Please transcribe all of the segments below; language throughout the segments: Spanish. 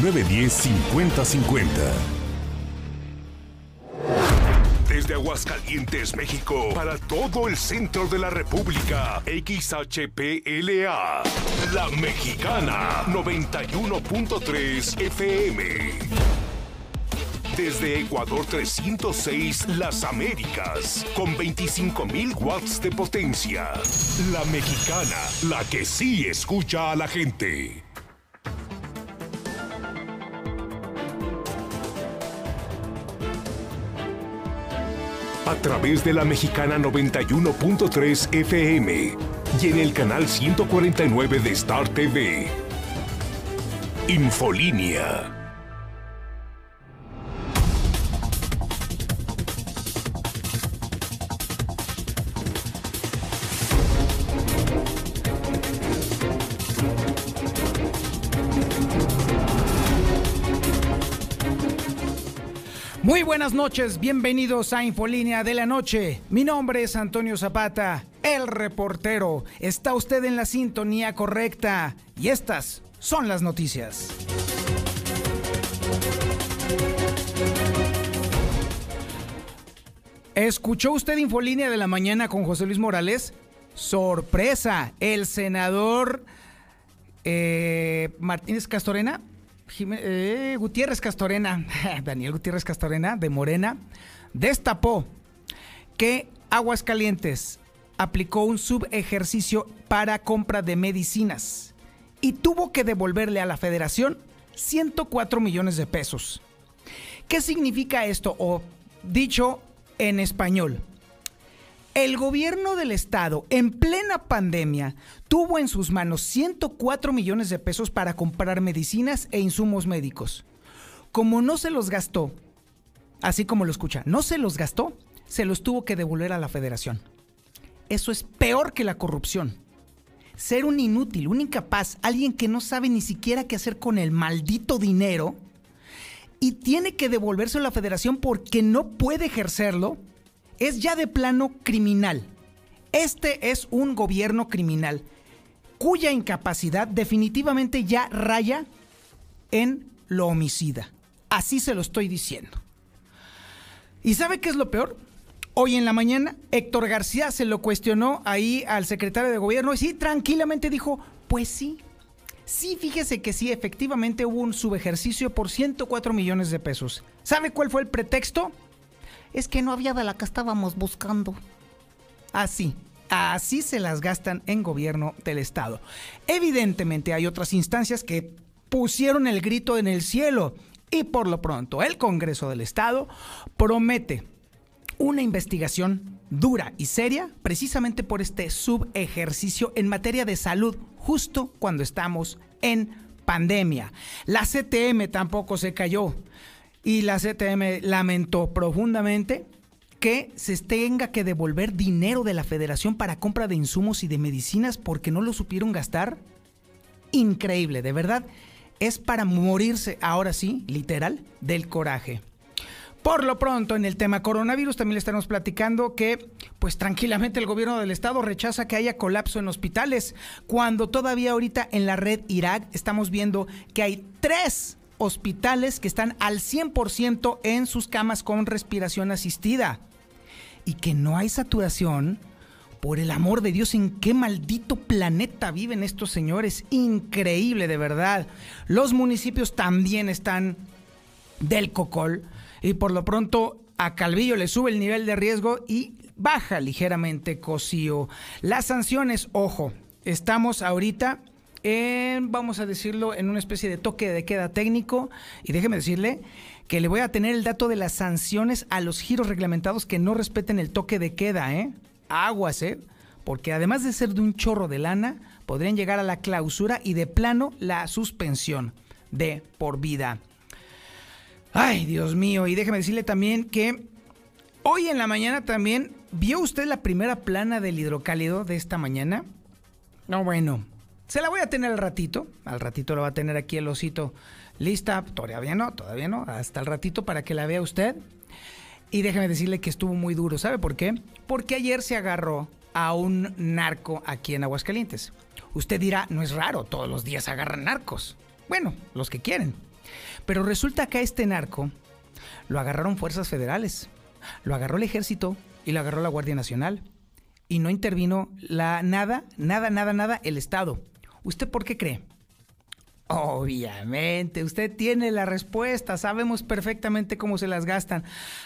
910-5050. Desde Aguascalientes, México, para todo el centro de la República, XHPLA, La Mexicana, 91.3 FM. Desde Ecuador 306, Las Américas, con 25.000 watts de potencia. La Mexicana, la que sí escucha a la gente. A través de la mexicana 91.3 FM y en el canal 149 de Star TV. Infolínea buenas noches, bienvenidos a Infolínea de la Noche. Mi nombre es Antonio Zapata, el reportero. Está usted en la sintonía correcta y estas son las noticias. ¿Escuchó usted Infolínea de la mañana con José Luis Morales? Sorpresa, el senador eh, Martínez Castorena eh, Gutiérrez Castorena, Daniel Gutiérrez Castorena de Morena, destapó que Aguascalientes aplicó un subejercicio para compra de medicinas y tuvo que devolverle a la federación 104 millones de pesos. ¿Qué significa esto? O dicho en español, el gobierno del estado, en plena pandemia, tuvo en sus manos 104 millones de pesos para comprar medicinas e insumos médicos. Como no se los gastó, así como lo escucha, no se los gastó, se los tuvo que devolver a la federación. Eso es peor que la corrupción. Ser un inútil, un incapaz, alguien que no sabe ni siquiera qué hacer con el maldito dinero y tiene que devolverse a la federación porque no puede ejercerlo, es ya de plano criminal. Este es un gobierno criminal cuya incapacidad definitivamente ya raya en lo homicida. Así se lo estoy diciendo. ¿Y sabe qué es lo peor? Hoy en la mañana, Héctor García se lo cuestionó ahí al secretario de gobierno y sí, tranquilamente dijo, pues sí, sí, fíjese que sí, efectivamente hubo un subejercicio por 104 millones de pesos. ¿Sabe cuál fue el pretexto? Es que no había de la que estábamos buscando. Así, así se las gastan en gobierno del Estado. Evidentemente hay otras instancias que pusieron el grito en el cielo y por lo pronto el Congreso del Estado promete una investigación dura y seria precisamente por este subejercicio en materia de salud justo cuando estamos en pandemia. La CTM tampoco se cayó y la CTM lamentó profundamente que se tenga que devolver dinero de la federación para compra de insumos y de medicinas porque no lo supieron gastar. Increíble, de verdad. Es para morirse, ahora sí, literal, del coraje. Por lo pronto, en el tema coronavirus, también le estamos platicando que, pues tranquilamente el gobierno del estado rechaza que haya colapso en hospitales, cuando todavía ahorita en la red Irak estamos viendo que hay tres hospitales que están al 100% en sus camas con respiración asistida y que no hay saturación. Por el amor de Dios, ¿en qué maldito planeta viven estos señores? Increíble, de verdad. Los municipios también están del cocol y por lo pronto a Calvillo le sube el nivel de riesgo y baja ligeramente Cosío. Las sanciones, ojo, estamos ahorita vamos a decirlo, en una especie de toque de queda técnico. Y déjeme decirle que le voy a tener el dato de las sanciones a los giros reglamentados que no respeten el toque de queda, ¿eh? Aguas, ¿eh? Porque además de ser de un chorro de lana, podrían llegar a la clausura y de plano la suspensión de por vida. Ay, Dios mío, y déjeme decirle también que hoy en la mañana también, ¿vio usted la primera plana del hidrocálido de esta mañana? No, bueno, se la voy a tener al ratito. Al ratito lo va a tener aquí el osito lista. Todavía no, todavía no. Hasta el ratito para que la vea usted. Y déjeme decirle que estuvo muy duro. ¿Sabe por qué? Porque ayer se agarró a un narco aquí en Aguascalientes. Usted dirá, no es raro, todos los días agarran narcos. Bueno, los que quieren. Pero resulta que a este narco lo agarraron fuerzas federales, lo agarró el ejército y lo agarró la Guardia Nacional. Y no intervino la nada, nada, nada, nada el Estado. ¿Usted por qué cree? Obviamente, usted tiene la respuesta, sabemos perfectamente cómo se las gastan.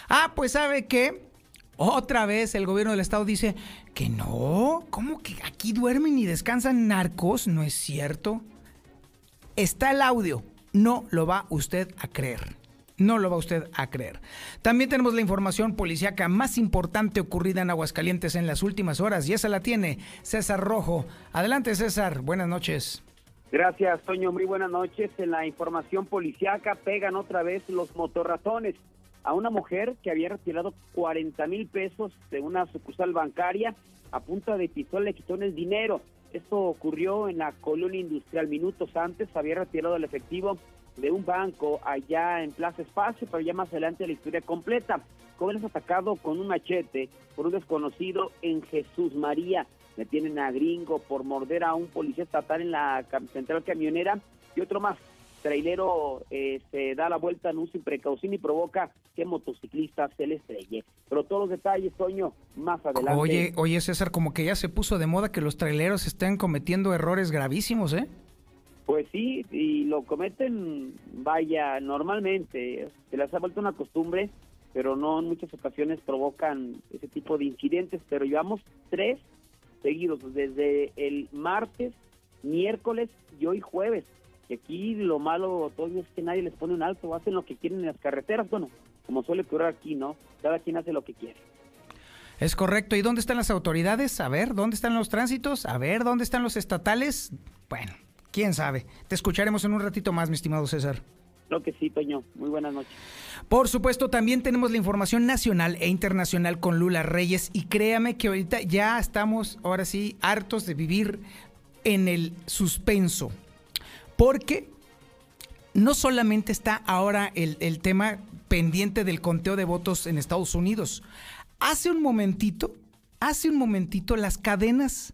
Ah, pues sabe que otra vez el gobierno del estado dice que no, ¿cómo que aquí duermen y descansan narcos? No es cierto. Está el audio, no lo va usted a creer. No lo va usted a creer. También tenemos la información policíaca más importante ocurrida en Aguascalientes en las últimas horas y esa la tiene César Rojo. Adelante César, buenas noches. Gracias, Toño. Muy buenas noches. En la información policiaca pegan otra vez los motorratones a una mujer que había retirado 40 mil pesos de una sucursal bancaria a punta de pistola le quitó el dinero. Esto ocurrió en la colonia industrial minutos antes. Había retirado el efectivo de un banco allá en Plaza Espacio, pero ya más adelante la historia completa. Joven es atacado con un machete por un desconocido en Jesús María. Detienen a Gringo por morder a un policía estatal en la central camionera y otro más. Trailero eh, se da la vuelta en un sin precaución y provoca que motociclista se le estrelle. Pero todos los detalles, Toño, más adelante. Oye, oye César, como que ya se puso de moda que los traileros estén cometiendo errores gravísimos, ¿eh? Pues sí, y lo cometen, vaya, normalmente. Se les ha vuelto una costumbre, pero no en muchas ocasiones provocan ese tipo de incidentes. Pero llevamos tres seguidos, desde el martes, miércoles y hoy jueves. Y aquí lo malo, Toño, es que nadie les pone un alto, hacen lo que quieren en las carreteras. Bueno, como suele ocurrir aquí, ¿no? Cada quien hace lo que quiere. Es correcto. ¿Y dónde están las autoridades? A ver, ¿dónde están los tránsitos? A ver, ¿dónde están los estatales? Bueno, quién sabe. Te escucharemos en un ratito más, mi estimado César. Lo que sí, Toño. Muy buenas noches. Por supuesto, también tenemos la información nacional e internacional con Lula Reyes y créame que ahorita ya estamos, ahora sí, hartos de vivir en el suspenso. Porque no solamente está ahora el, el tema pendiente del conteo de votos en Estados Unidos. Hace un momentito, hace un momentito las cadenas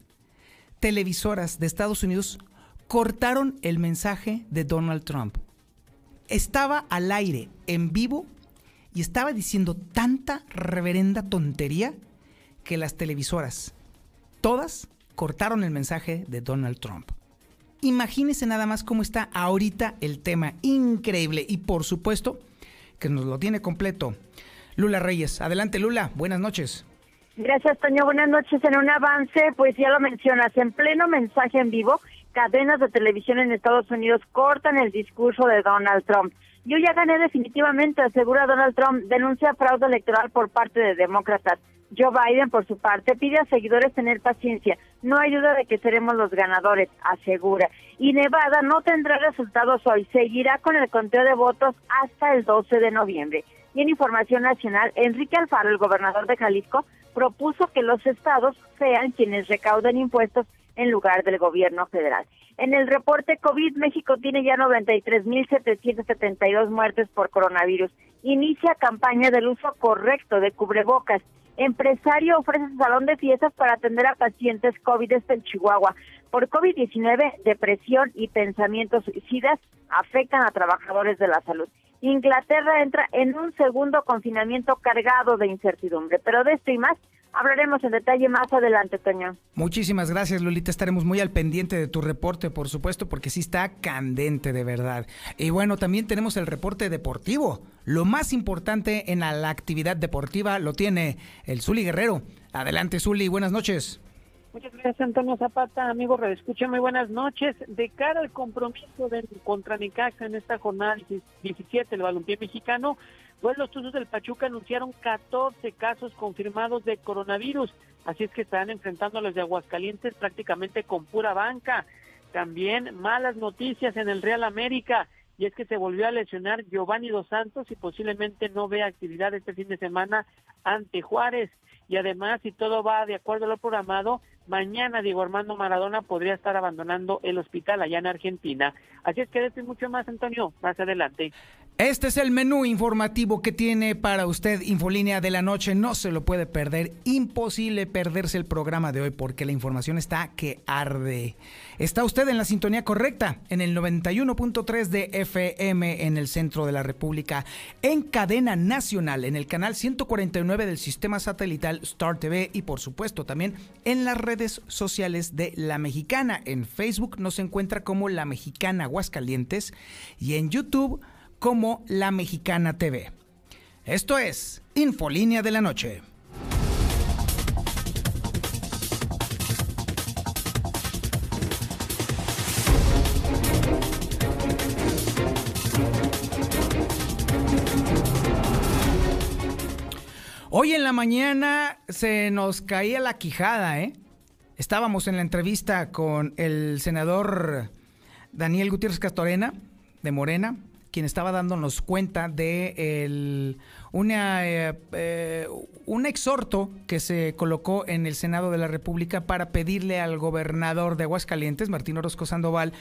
televisoras de Estados Unidos cortaron el mensaje de Donald Trump estaba al aire, en vivo, y estaba diciendo tanta reverenda tontería que las televisoras, todas, cortaron el mensaje de Donald Trump. Imagínese nada más cómo está ahorita el tema, increíble, y por supuesto que nos lo tiene completo. Lula Reyes, adelante Lula, buenas noches. Gracias, Toño. Buenas noches. En un avance, pues ya lo mencionas, en pleno mensaje en vivo, cadenas de televisión en Estados Unidos cortan el discurso de Donald Trump. Yo ya gané definitivamente, asegura Donald Trump, denuncia fraude electoral por parte de demócratas. Joe Biden, por su parte, pide a seguidores tener paciencia. No hay duda de que seremos los ganadores, asegura. Y Nevada no tendrá resultados hoy. Seguirá con el conteo de votos hasta el 12 de noviembre. Y en información nacional, Enrique Alfaro, el gobernador de Jalisco, propuso que los estados sean quienes recauden impuestos en lugar del gobierno federal. En el reporte COVID, México tiene ya 93.772 muertes por coronavirus. Inicia campaña del uso correcto de cubrebocas. Empresario ofrece salón de fiestas para atender a pacientes COVID en Chihuahua. Por COVID-19, depresión y pensamientos suicidas afectan a trabajadores de la salud. Inglaterra entra en un segundo confinamiento cargado de incertidumbre. Pero de esto y más hablaremos en detalle más adelante, Toño. Muchísimas gracias, Lolita. Estaremos muy al pendiente de tu reporte, por supuesto, porque sí está candente de verdad. Y bueno, también tenemos el reporte deportivo. Lo más importante en la, actividad deportiva lo tiene el Zuli Guerrero. Adelante, Zuli. Buenas noches. Muchas gracias, Antonio Zapata. Amigo, redescucha, muy buenas noches. De cara al compromiso de, contra Necaxa en esta jornada 17 del balompié mexicano, pues los Tuzos del Pachuca anunciaron 14 casos confirmados de coronavirus. Así es que están enfrentando a los de Aguascalientes prácticamente con pura banca. También malas noticias en el Real América y es que se volvió a lesionar Giovanni Dos Santos y posiblemente no vea actividad este fin de semana ante Juárez. Y además, si todo va de acuerdo a lo programado, mañana Diego Armando Maradona podría estar abandonando el hospital allá en Argentina. Así es que de mucho más, Antonio, más adelante. Este es el menú informativo que tiene para usted Infolínea de la Noche. No se lo puede perder. Imposible perderse el programa de hoy porque la información está que arde. Está usted en la sintonía correcta, en el 91.3 de FM en el centro de la República, en cadena nacional, en el canal 149 del sistema satelital Star TV y por supuesto también en las redes sociales de La Mexicana. En Facebook nos encuentra como La Mexicana Aguascalientes y en YouTube como La Mexicana TV. Esto es Infolínea de la Noche. Hoy en la mañana se nos caía la quijada, ¿eh? Estábamos en la entrevista con el senador Daniel Gutiérrez Castorena, de Morena, quien estaba dándonos cuenta de una, eh, eh, un exhorto que se colocó en el Senado de la República para pedirle al gobernador de Aguascalientes, Martín Orozco Sandoval,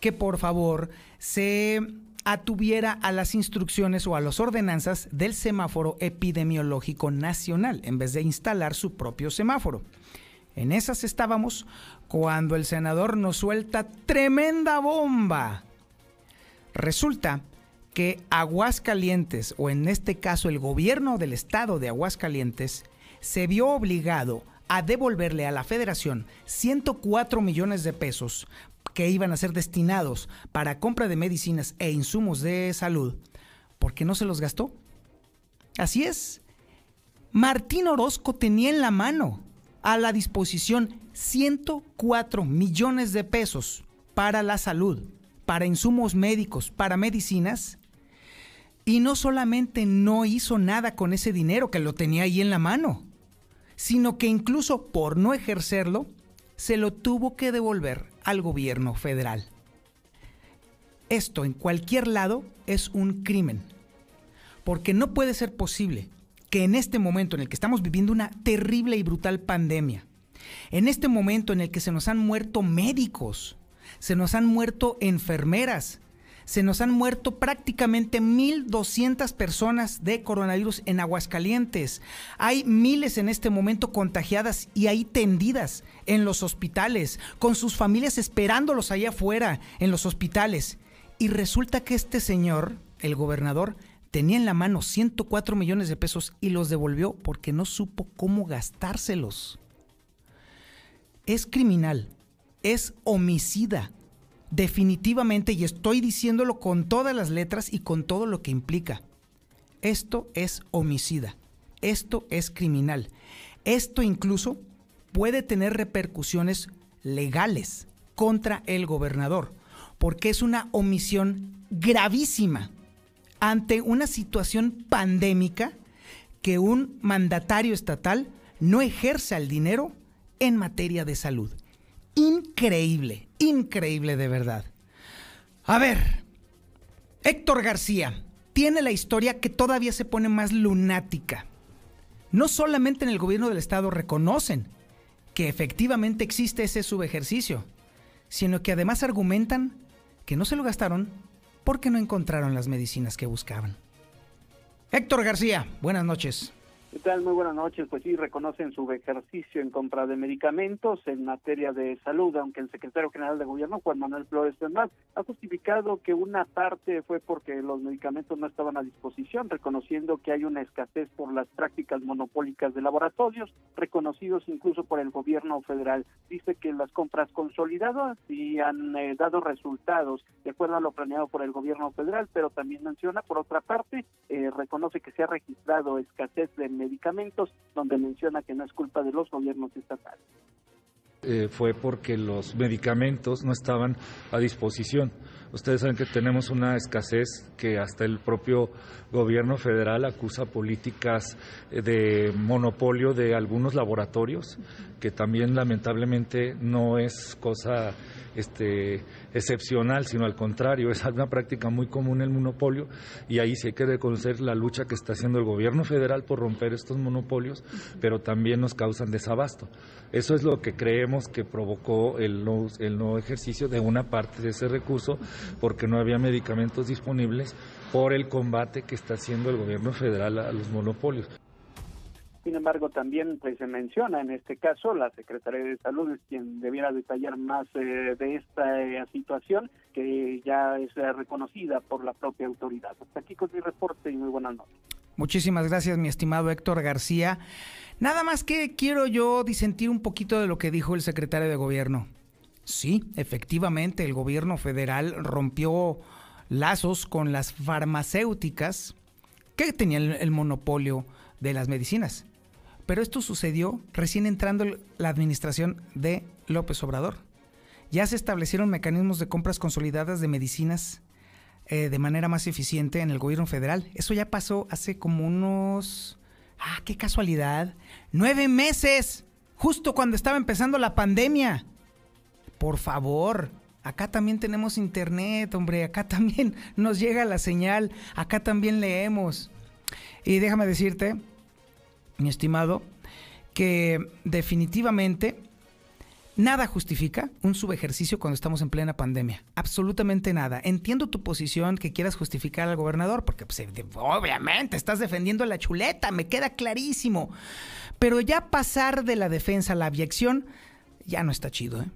que por favor se atuviera a las instrucciones o a las ordenanzas del semáforo epidemiológico nacional en vez de instalar su propio semáforo. En esas estábamos cuando el senador nos suelta tremenda bomba. Resulta que Aguascalientes, o en este caso el gobierno del estado de Aguascalientes, se vio obligado a devolverle a la federación 104 millones de pesos que iban a ser destinados para compra de medicinas e insumos de salud, porque no se los gastó. Así es. Martín Orozco tenía en la mano a la disposición 104 millones de pesos para la salud, para insumos médicos, para medicinas, y no solamente no hizo nada con ese dinero que lo tenía ahí en la mano, sino que incluso por no ejercerlo, se lo tuvo que devolver al gobierno federal. Esto en cualquier lado es un crimen, porque no puede ser posible que en este momento en el que estamos viviendo una terrible y brutal pandemia, en este momento en el que se nos han muerto médicos, se nos han muerto enfermeras, se nos han muerto prácticamente 1.200 personas de coronavirus en Aguascalientes. Hay miles en este momento contagiadas y ahí tendidas en los hospitales, con sus familias esperándolos allá afuera en los hospitales. Y resulta que este señor, el gobernador, tenía en la mano 104 millones de pesos y los devolvió porque no supo cómo gastárselos. Es criminal, es homicida, definitivamente, y estoy diciéndolo con todas las letras y con todo lo que implica, esto es homicida, esto es criminal, esto incluso puede tener repercusiones legales contra el gobernador, porque es una omisión gravísima ante una situación pandémica que un mandatario estatal no ejerza el dinero en materia de salud increíble, increíble de verdad. A ver, Héctor García tiene la historia que todavía se pone más lunática. No solamente en el gobierno del estado reconocen que efectivamente existe ese subejercicio, sino que además argumentan que no se lo gastaron porque no encontraron las medicinas que buscaban. Héctor García, buenas noches. ¿Qué tal? Muy buenas noches. Pues sí, reconocen su ejercicio en compra de medicamentos en materia de salud, aunque el secretario general de gobierno, Juan Manuel Flores Bernal, ha justificado que una parte fue porque los medicamentos no estaban a disposición, reconociendo que hay una escasez por las prácticas monopólicas de laboratorios, reconocidos incluso por el gobierno federal. Dice que las compras consolidadas sí han eh, dado resultados de acuerdo a lo planeado por el gobierno federal, pero también menciona, por otra parte, eh, reconoce que se ha registrado escasez de medicamentos, donde menciona que no es culpa de los gobiernos estatales. Eh, fue porque los medicamentos no estaban a disposición. Ustedes saben que tenemos una escasez que hasta el propio gobierno federal acusa políticas eh, de monopolio de algunos laboratorios, que también lamentablemente no es cosa este, excepcional, sino al contrario, es una práctica muy común el monopolio y ahí sí hay que reconocer la lucha que está haciendo el gobierno federal por romper estos monopolios, pero también nos causan desabasto. Eso es lo que creemos que provocó el no, el no ejercicio de una parte de ese recurso porque no había medicamentos disponibles por el combate que está haciendo el gobierno federal a los monopolios. Sin embargo, también pues se menciona en este caso la Secretaría de Salud es quien debiera detallar más eh, de esta eh, situación que ya es eh, reconocida por la propia autoridad. Hasta aquí con mi reporte y muy buenas noches. Muchísimas gracias, mi estimado Héctor García. Nada más que quiero yo disentir un poquito de lo que dijo el secretario de Gobierno. Sí, efectivamente, el gobierno federal rompió lazos con las farmacéuticas que tenían el monopolio de las medicinas. Pero esto sucedió recién entrando la administración de López Obrador. Ya se establecieron mecanismos de compras consolidadas de medicinas eh, de manera más eficiente en el gobierno federal. Eso ya pasó hace como unos... Ah, qué casualidad. Nueve meses, justo cuando estaba empezando la pandemia. Por favor, acá también tenemos internet, hombre, acá también nos llega la señal, acá también leemos. Y déjame decirte mi estimado, que definitivamente nada justifica un subejercicio cuando estamos en plena pandemia. Absolutamente nada. Entiendo tu posición que quieras justificar al gobernador, porque pues, obviamente estás defendiendo la chuleta, me queda clarísimo. Pero ya pasar de la defensa a la abyección ya no está chido, ¿eh?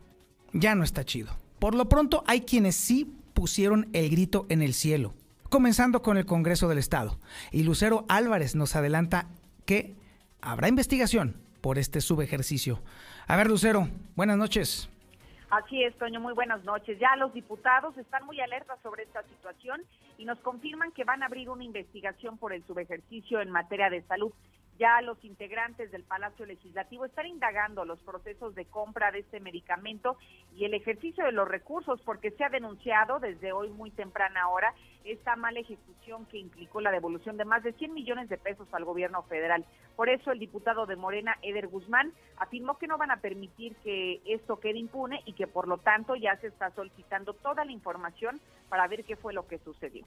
Ya no está chido. Por lo pronto hay quienes sí pusieron el grito en el cielo, comenzando con el Congreso del Estado. Y Lucero Álvarez nos adelanta que habrá investigación por este subejercicio. A ver, Lucero, buenas noches. Así es, Toño, muy buenas noches. Ya los diputados están muy alertas sobre esta situación y nos confirman que van a abrir una investigación por el subejercicio en materia de salud ya los integrantes del Palacio Legislativo están indagando los procesos de compra de este medicamento y el ejercicio de los recursos, porque se ha denunciado desde hoy muy temprana hora esta mala ejecución que implicó la devolución de más de 100 millones de pesos al gobierno federal. Por eso el diputado de Morena, Eder Guzmán, afirmó que no van a permitir que esto quede impune y que por lo tanto ya se está solicitando toda la información para ver qué fue lo que sucedió.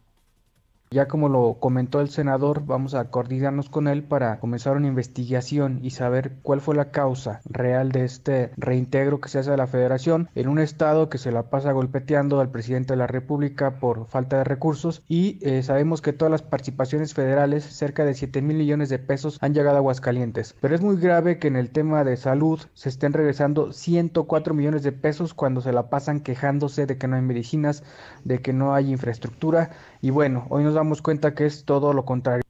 Ya como lo comentó el senador, vamos a coordinarnos con él para comenzar una investigación y saber cuál fue la causa real de este reintegro que se hace a la federación en un estado que se la pasa golpeteando al presidente de la República por falta de recursos y eh, sabemos que todas las participaciones federales, cerca de 7 mil millones de pesos, han llegado a Aguascalientes. Pero es muy grave que en el tema de salud se estén regresando 104 millones de pesos cuando se la pasan quejándose de que no hay medicinas, de que no hay infraestructura y bueno, hoy nos damos cuenta que es todo lo contrario.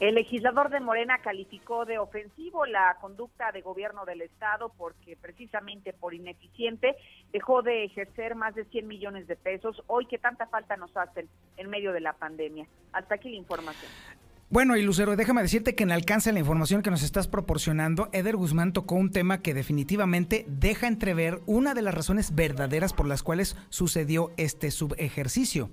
El legislador de Morena calificó de ofensivo la conducta de gobierno del Estado porque precisamente por ineficiente dejó de ejercer más de 100 millones de pesos hoy que tanta falta nos hacen en medio de la pandemia. Hasta aquí la información. Bueno, y Lucero, déjame decirte que en alcance de la información que nos estás proporcionando, Eder Guzmán tocó un tema que definitivamente deja entrever una de las razones verdaderas por las cuales sucedió este subejercicio.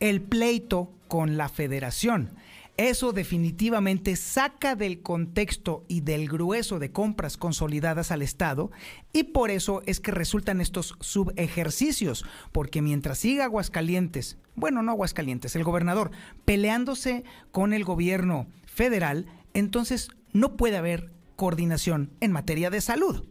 El pleito con la federación. Eso definitivamente saca del contexto y del grueso de compras consolidadas al Estado y por eso es que resultan estos subejercicios, porque mientras siga Aguascalientes, bueno, no Aguascalientes, el gobernador peleándose con el gobierno federal, entonces no puede haber coordinación en materia de salud.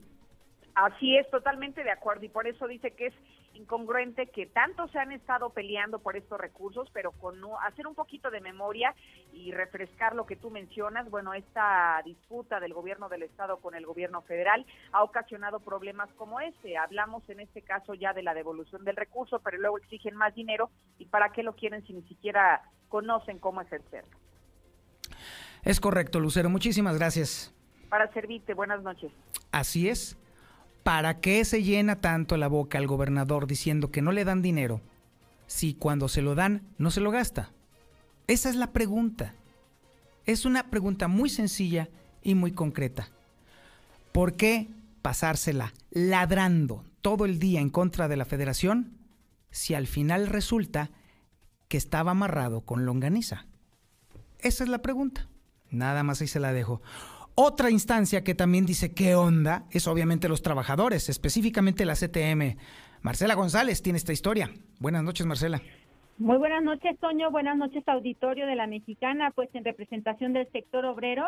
Así es, totalmente de acuerdo y por eso dice que es incongruente que tanto se han estado peleando por estos recursos, pero con no, hacer un poquito de memoria y refrescar lo que tú mencionas, bueno, esta disputa del gobierno del estado con el gobierno federal ha ocasionado problemas como este. Hablamos en este caso ya de la devolución del recurso, pero luego exigen más dinero y para qué lo quieren si ni siquiera conocen cómo ejercerlo. Es correcto, Lucero. Muchísimas gracias. Para servirte. Buenas noches. Así es. ¿Para qué se llena tanto la boca al gobernador diciendo que no le dan dinero si cuando se lo dan no se lo gasta? Esa es la pregunta. Es una pregunta muy sencilla y muy concreta. ¿Por qué pasársela ladrando todo el día en contra de la federación si al final resulta que estaba amarrado con longaniza? Esa es la pregunta. Nada más ahí se la dejo. Otra instancia que también dice qué onda es obviamente los trabajadores, específicamente la CTM. Marcela González tiene esta historia. Buenas noches, Marcela. Muy buenas noches, Toño. Buenas noches, auditorio de la Mexicana. Pues en representación del sector obrero,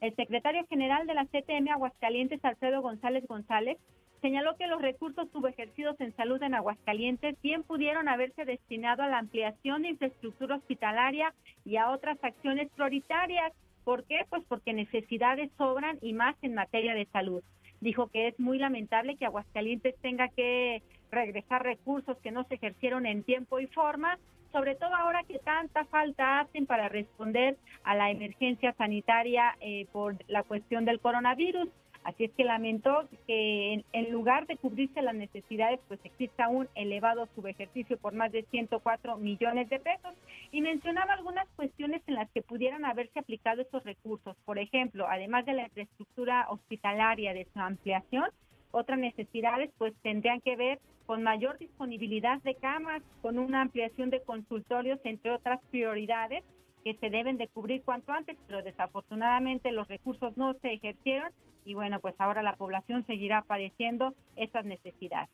el secretario general de la CTM Aguascalientes, Alfredo González González, señaló que los recursos subejercidos en salud en Aguascalientes bien pudieron haberse destinado a la ampliación de infraestructura hospitalaria y a otras acciones prioritarias. ¿Por qué? Pues porque necesidades sobran y más en materia de salud. Dijo que es muy lamentable que Aguascalientes tenga que regresar recursos que no se ejercieron en tiempo y forma, sobre todo ahora que tanta falta hacen para responder a la emergencia sanitaria eh, por la cuestión del coronavirus. Así es que lamentó que en, lugar de cubrirse las necesidades, pues exista un elevado subejercicio por más de 104 millones de pesos. Y mencionaba algunas cuestiones en las que pudieran haberse aplicado estos recursos. Por ejemplo, además de la infraestructura hospitalaria de su ampliación, otras necesidades pues tendrían que ver con mayor disponibilidad de camas, con una ampliación de consultorios, entre otras prioridades que se deben de cubrir cuanto antes, pero desafortunadamente los recursos no se ejercieron y bueno, pues ahora la población seguirá padeciendo esas necesidades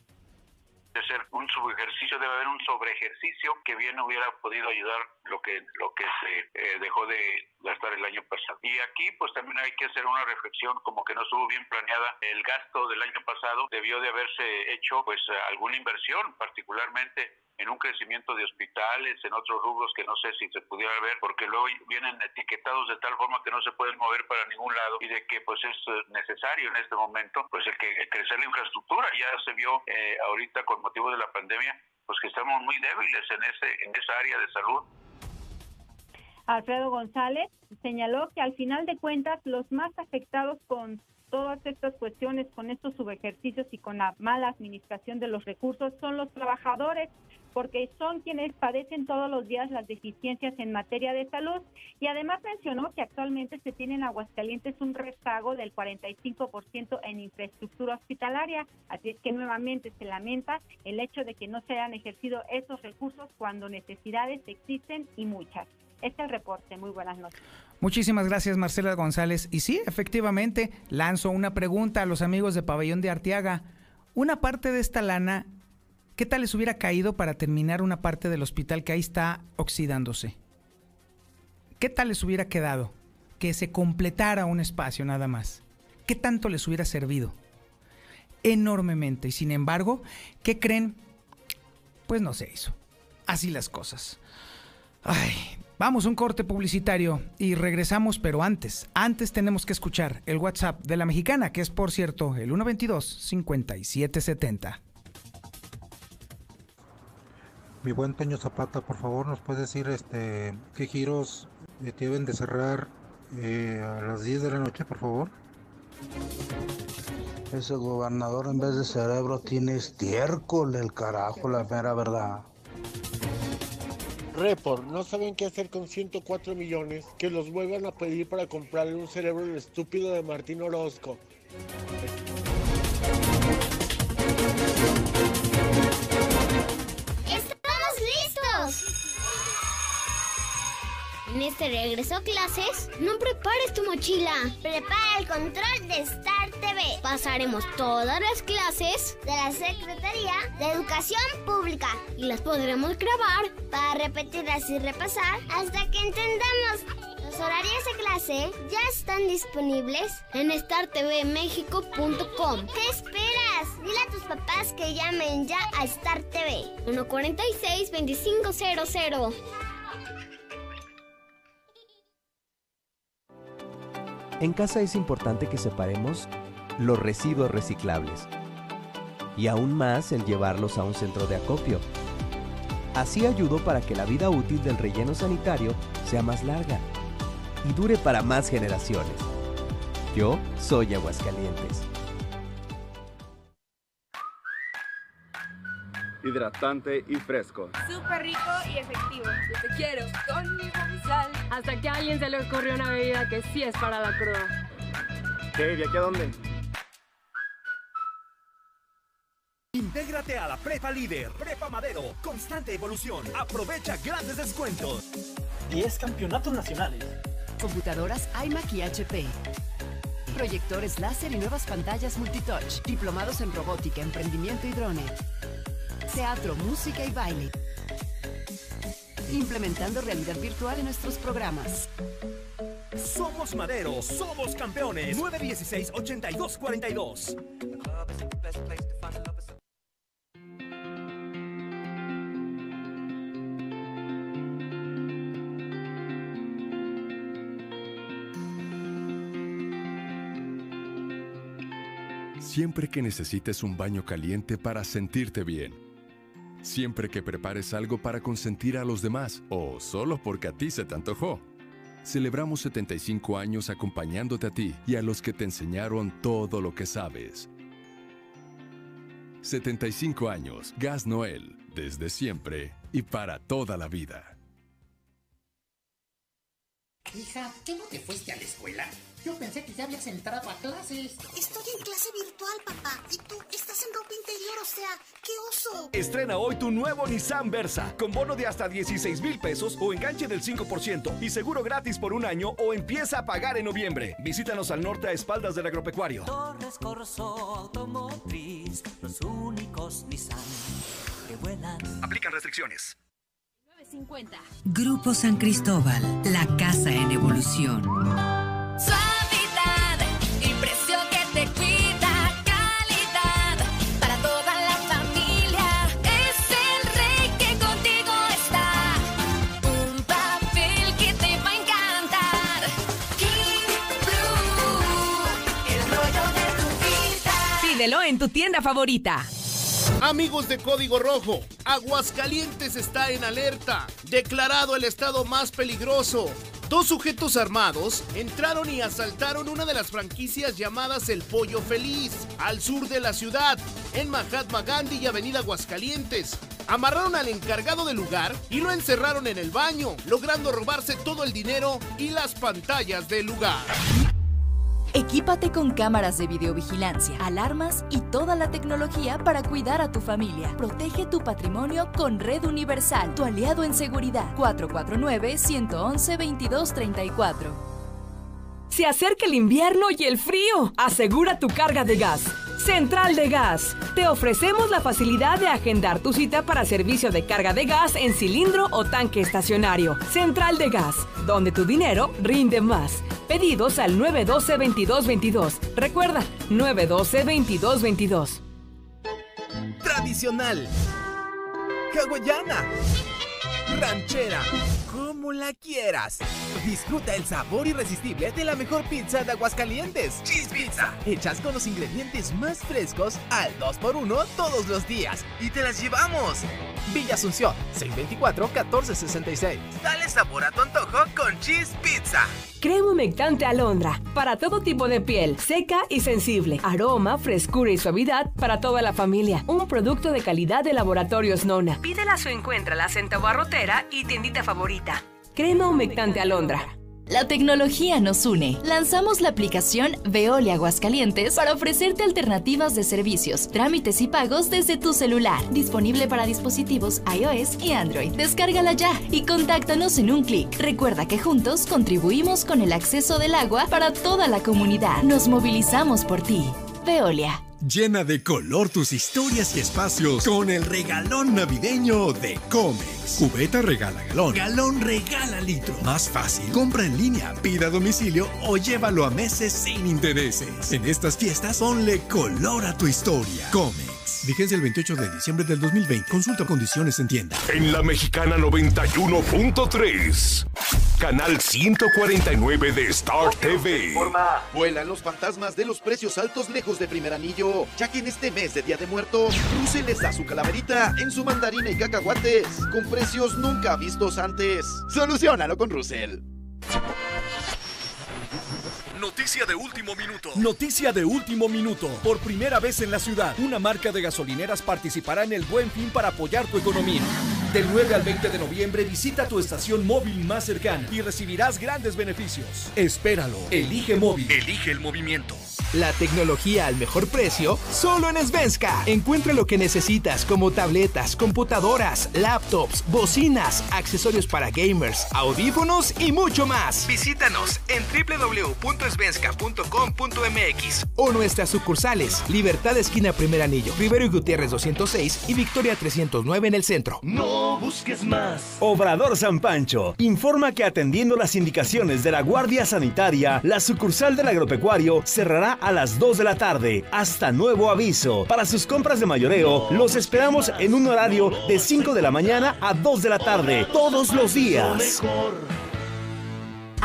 de ser un subejercicio, debe haber un sobreejercicio que bien hubiera podido ayudar lo que lo que se eh, dejó de gastar el año pasado. Y aquí pues también hay que hacer una reflexión como que no estuvo bien planeada el gasto del año pasado, debió de haberse hecho pues alguna inversión, particularmente en un crecimiento de hospitales, en otros rubros que no sé si se pudiera ver, porque luego vienen etiquetados de tal forma que no se pueden mover para ningún lado y de que pues es eh, necesario en este momento pues el que crecer la infraestructura ya se vio eh, ahorita con motivo de la pandemia pues que estamos muy débiles en ese en esa área de salud. Alfredo González señaló que al final de cuentas los más afectados con todas estas cuestiones, con estos subejercicios y con la mala administración de los recursos son los trabajadores, porque son quienes padecen todos los días las deficiencias en materia de salud. Y además mencionó que actualmente se tiene en Aguascalientes un rezago del 45% en infraestructura hospitalaria. Así es que nuevamente se lamenta el hecho de que no se hayan ejercido esos recursos cuando necesidades existen y muchas. Este es el reporte. Muy buenas noches. Muchísimas gracias, Marcela González. Y sí, efectivamente, lanzo una pregunta a los amigos de Pabellón de Arteaga. Una parte de esta lana ¿Qué tal les hubiera caído para terminar una parte del hospital que ahí está oxidándose? ¿Qué tal les hubiera quedado que se completara un espacio nada más? ¿Qué tanto les hubiera servido? Enormemente. Y sin embargo, ¿qué creen? Pues no se hizo. Así las cosas. Ay, vamos un corte publicitario y regresamos, pero antes, antes tenemos que escuchar el WhatsApp de la mexicana, que es por cierto el 122 5770. Mi buen Toño Zapata, por favor, nos puede decir este qué giros deben de cerrar eh, a las 10 de la noche, por favor. Ese gobernador en vez de cerebro tiene estiércol, el carajo, la mera verdad. Report, ¿no saben qué hacer con 104 millones? Que los vuelvan a pedir para comprarle un cerebro estúpido de Martín Orozco. En este regreso a clases, no prepares tu mochila. Prepara el control de Star TV. Pasaremos todas las clases de la Secretaría de Educación Pública y las podremos grabar para repetirlas y repasar hasta que entendamos. Los horarios de clase ya están disponibles en startvmexico.com. ¿Qué esperas? Dile a tus papás que llamen ya a Star TV. 146 2500. En casa es importante que separemos los residuos reciclables y aún más el llevarlos a un centro de acopio. Así ayudo para que la vida útil del relleno sanitario sea más larga y dure para más generaciones. Yo soy Aguascalientes. Hidratante y fresco. Súper rico y efectivo. Yo te quiero con mi sal. Hasta que a alguien se le ocurrió una bebida que sí es para la cruda. ¿Qué? ¿De aquí a dónde? Intégrate a la Prepa Líder, Prepa Madero, constante evolución. Aprovecha grandes descuentos. 10 campeonatos nacionales. Computadoras iMac y HP proyectores láser y nuevas pantallas multitouch. Diplomados en robótica, emprendimiento y drone. Teatro, música y baile. Implementando realidad virtual en nuestros programas. Somos Madero, somos campeones. 916-8242. Siempre que necesites un baño caliente para sentirte bien. Siempre que prepares algo para consentir a los demás o solo porque a ti se te antojó. Celebramos 75 años acompañándote a ti y a los que te enseñaron todo lo que sabes. 75 años, Gas Noel, desde siempre y para toda la vida. Hija, ¿qué no te fuiste a la escuela? Yo pensé que ya habías entrado a clases. Estoy en clase virtual, papá. Y tú estás en ropa interior, o sea, ¡qué oso! Estrena hoy tu nuevo Nissan Versa, con bono de hasta 16 mil pesos o enganche del 5% y seguro gratis por un año o empieza a pagar en noviembre. Visítanos al norte a espaldas del agropecuario. Torres Corso Automotriz, los únicos Nissan que vuelan. Aplican restricciones. 950. Grupo San Cristóbal, la casa en evolución. Suavidad y precio que te cuida, calidad para toda la familia. Es el rey que contigo está. Un papel que te va a encantar. King Blue, el rollo de tu vida. Pídelo en tu tienda favorita. Amigos de Código Rojo, Aguascalientes está en alerta. Declarado el estado más peligroso. Dos sujetos armados entraron y asaltaron una de las franquicias llamadas El Pollo Feliz, al sur de la ciudad, en Mahatma Gandhi y Avenida Aguascalientes. Amarraron al encargado del lugar y lo encerraron en el baño, logrando robarse todo el dinero y las pantallas del lugar. Equípate con cámaras de videovigilancia, alarmas y toda la tecnología para cuidar a tu familia. Protege tu patrimonio con Red Universal, tu aliado en seguridad. 449-111-2234. Se acerca el invierno y el frío. Asegura tu carga de gas. Central de Gas. Te ofrecemos la facilidad de agendar tu cita para servicio de carga de gas en cilindro o tanque estacionario. Central de Gas, donde tu dinero rinde más. Pedidos al 912-2222. Recuerda, 912-2222. Tradicional. Hawaiana. Ranchera. Como la quieras. Disfruta el sabor irresistible de la mejor pizza de Aguascalientes. Cheese Pizza. Hechas con los ingredientes más frescos al 2x1 todos los días. Y te las llevamos. Villa Asunción, 624-1466. Dale sabor a tu antojo con Cheese Pizza. Crema humectante alondra. Para todo tipo de piel, seca y sensible. Aroma, frescura y suavidad para toda la familia. Un producto de calidad de Laboratorios Nona. Pídela o encuéntralas en tu abarrotera y tiendita favorita. Crema humectante alondra. La tecnología nos une. Lanzamos la aplicación Veolia Aguascalientes para ofrecerte alternativas de servicios, trámites y pagos desde tu celular. Disponible para dispositivos iOS y Android. Descárgala ya y contáctanos en un clic. Recuerda que juntos contribuimos con el acceso del agua para toda la comunidad. Nos movilizamos por ti. Veolia. Llena de color tus historias y espacios con el regalón navideño de Comex. Cubeta regala galón. Galón regala litro. Más fácil. Compra en línea, pida a domicilio o llévalo a meses sin intereses. En estas fiestas ponle color a tu historia. Comex. Vigencia el 28 de diciembre del 2020. Consulta condiciones en tienda. En la mexicana 91.3. Canal 149 de Star TV. Vuelan los fantasmas de los precios altos lejos de primer anillo, ya que en este mes de Día de Muertos, Russell les da su calaverita en su mandarina y cacahuates, con precios nunca vistos antes. Solucionalo con Russell. Noticia de último minuto. Noticia de último minuto. Por primera vez en la ciudad, una marca de gasolineras participará en el Buen Fin para apoyar tu economía. Del 9 al 20 de noviembre visita tu estación móvil más cercana y recibirás grandes beneficios. Espéralo. Elige móvil. Elige el movimiento. La tecnología al mejor precio, solo en Svenska. Encuentra lo que necesitas como tabletas, computadoras, laptops, bocinas, accesorios para gamers, audífonos y mucho más. Visítanos en www.svenska.com.mx o nuestras sucursales Libertad Esquina Primer Anillo, Rivero y Gutiérrez 206 y Victoria 309 en el centro. No busques más. Obrador San Pancho informa que atendiendo las indicaciones de la Guardia Sanitaria, la sucursal del agropecuario cerrará a las 2 de la tarde. Hasta nuevo aviso. Para sus compras de mayoreo, los esperamos en un horario de 5 de la mañana a 2 de la tarde, todos los días.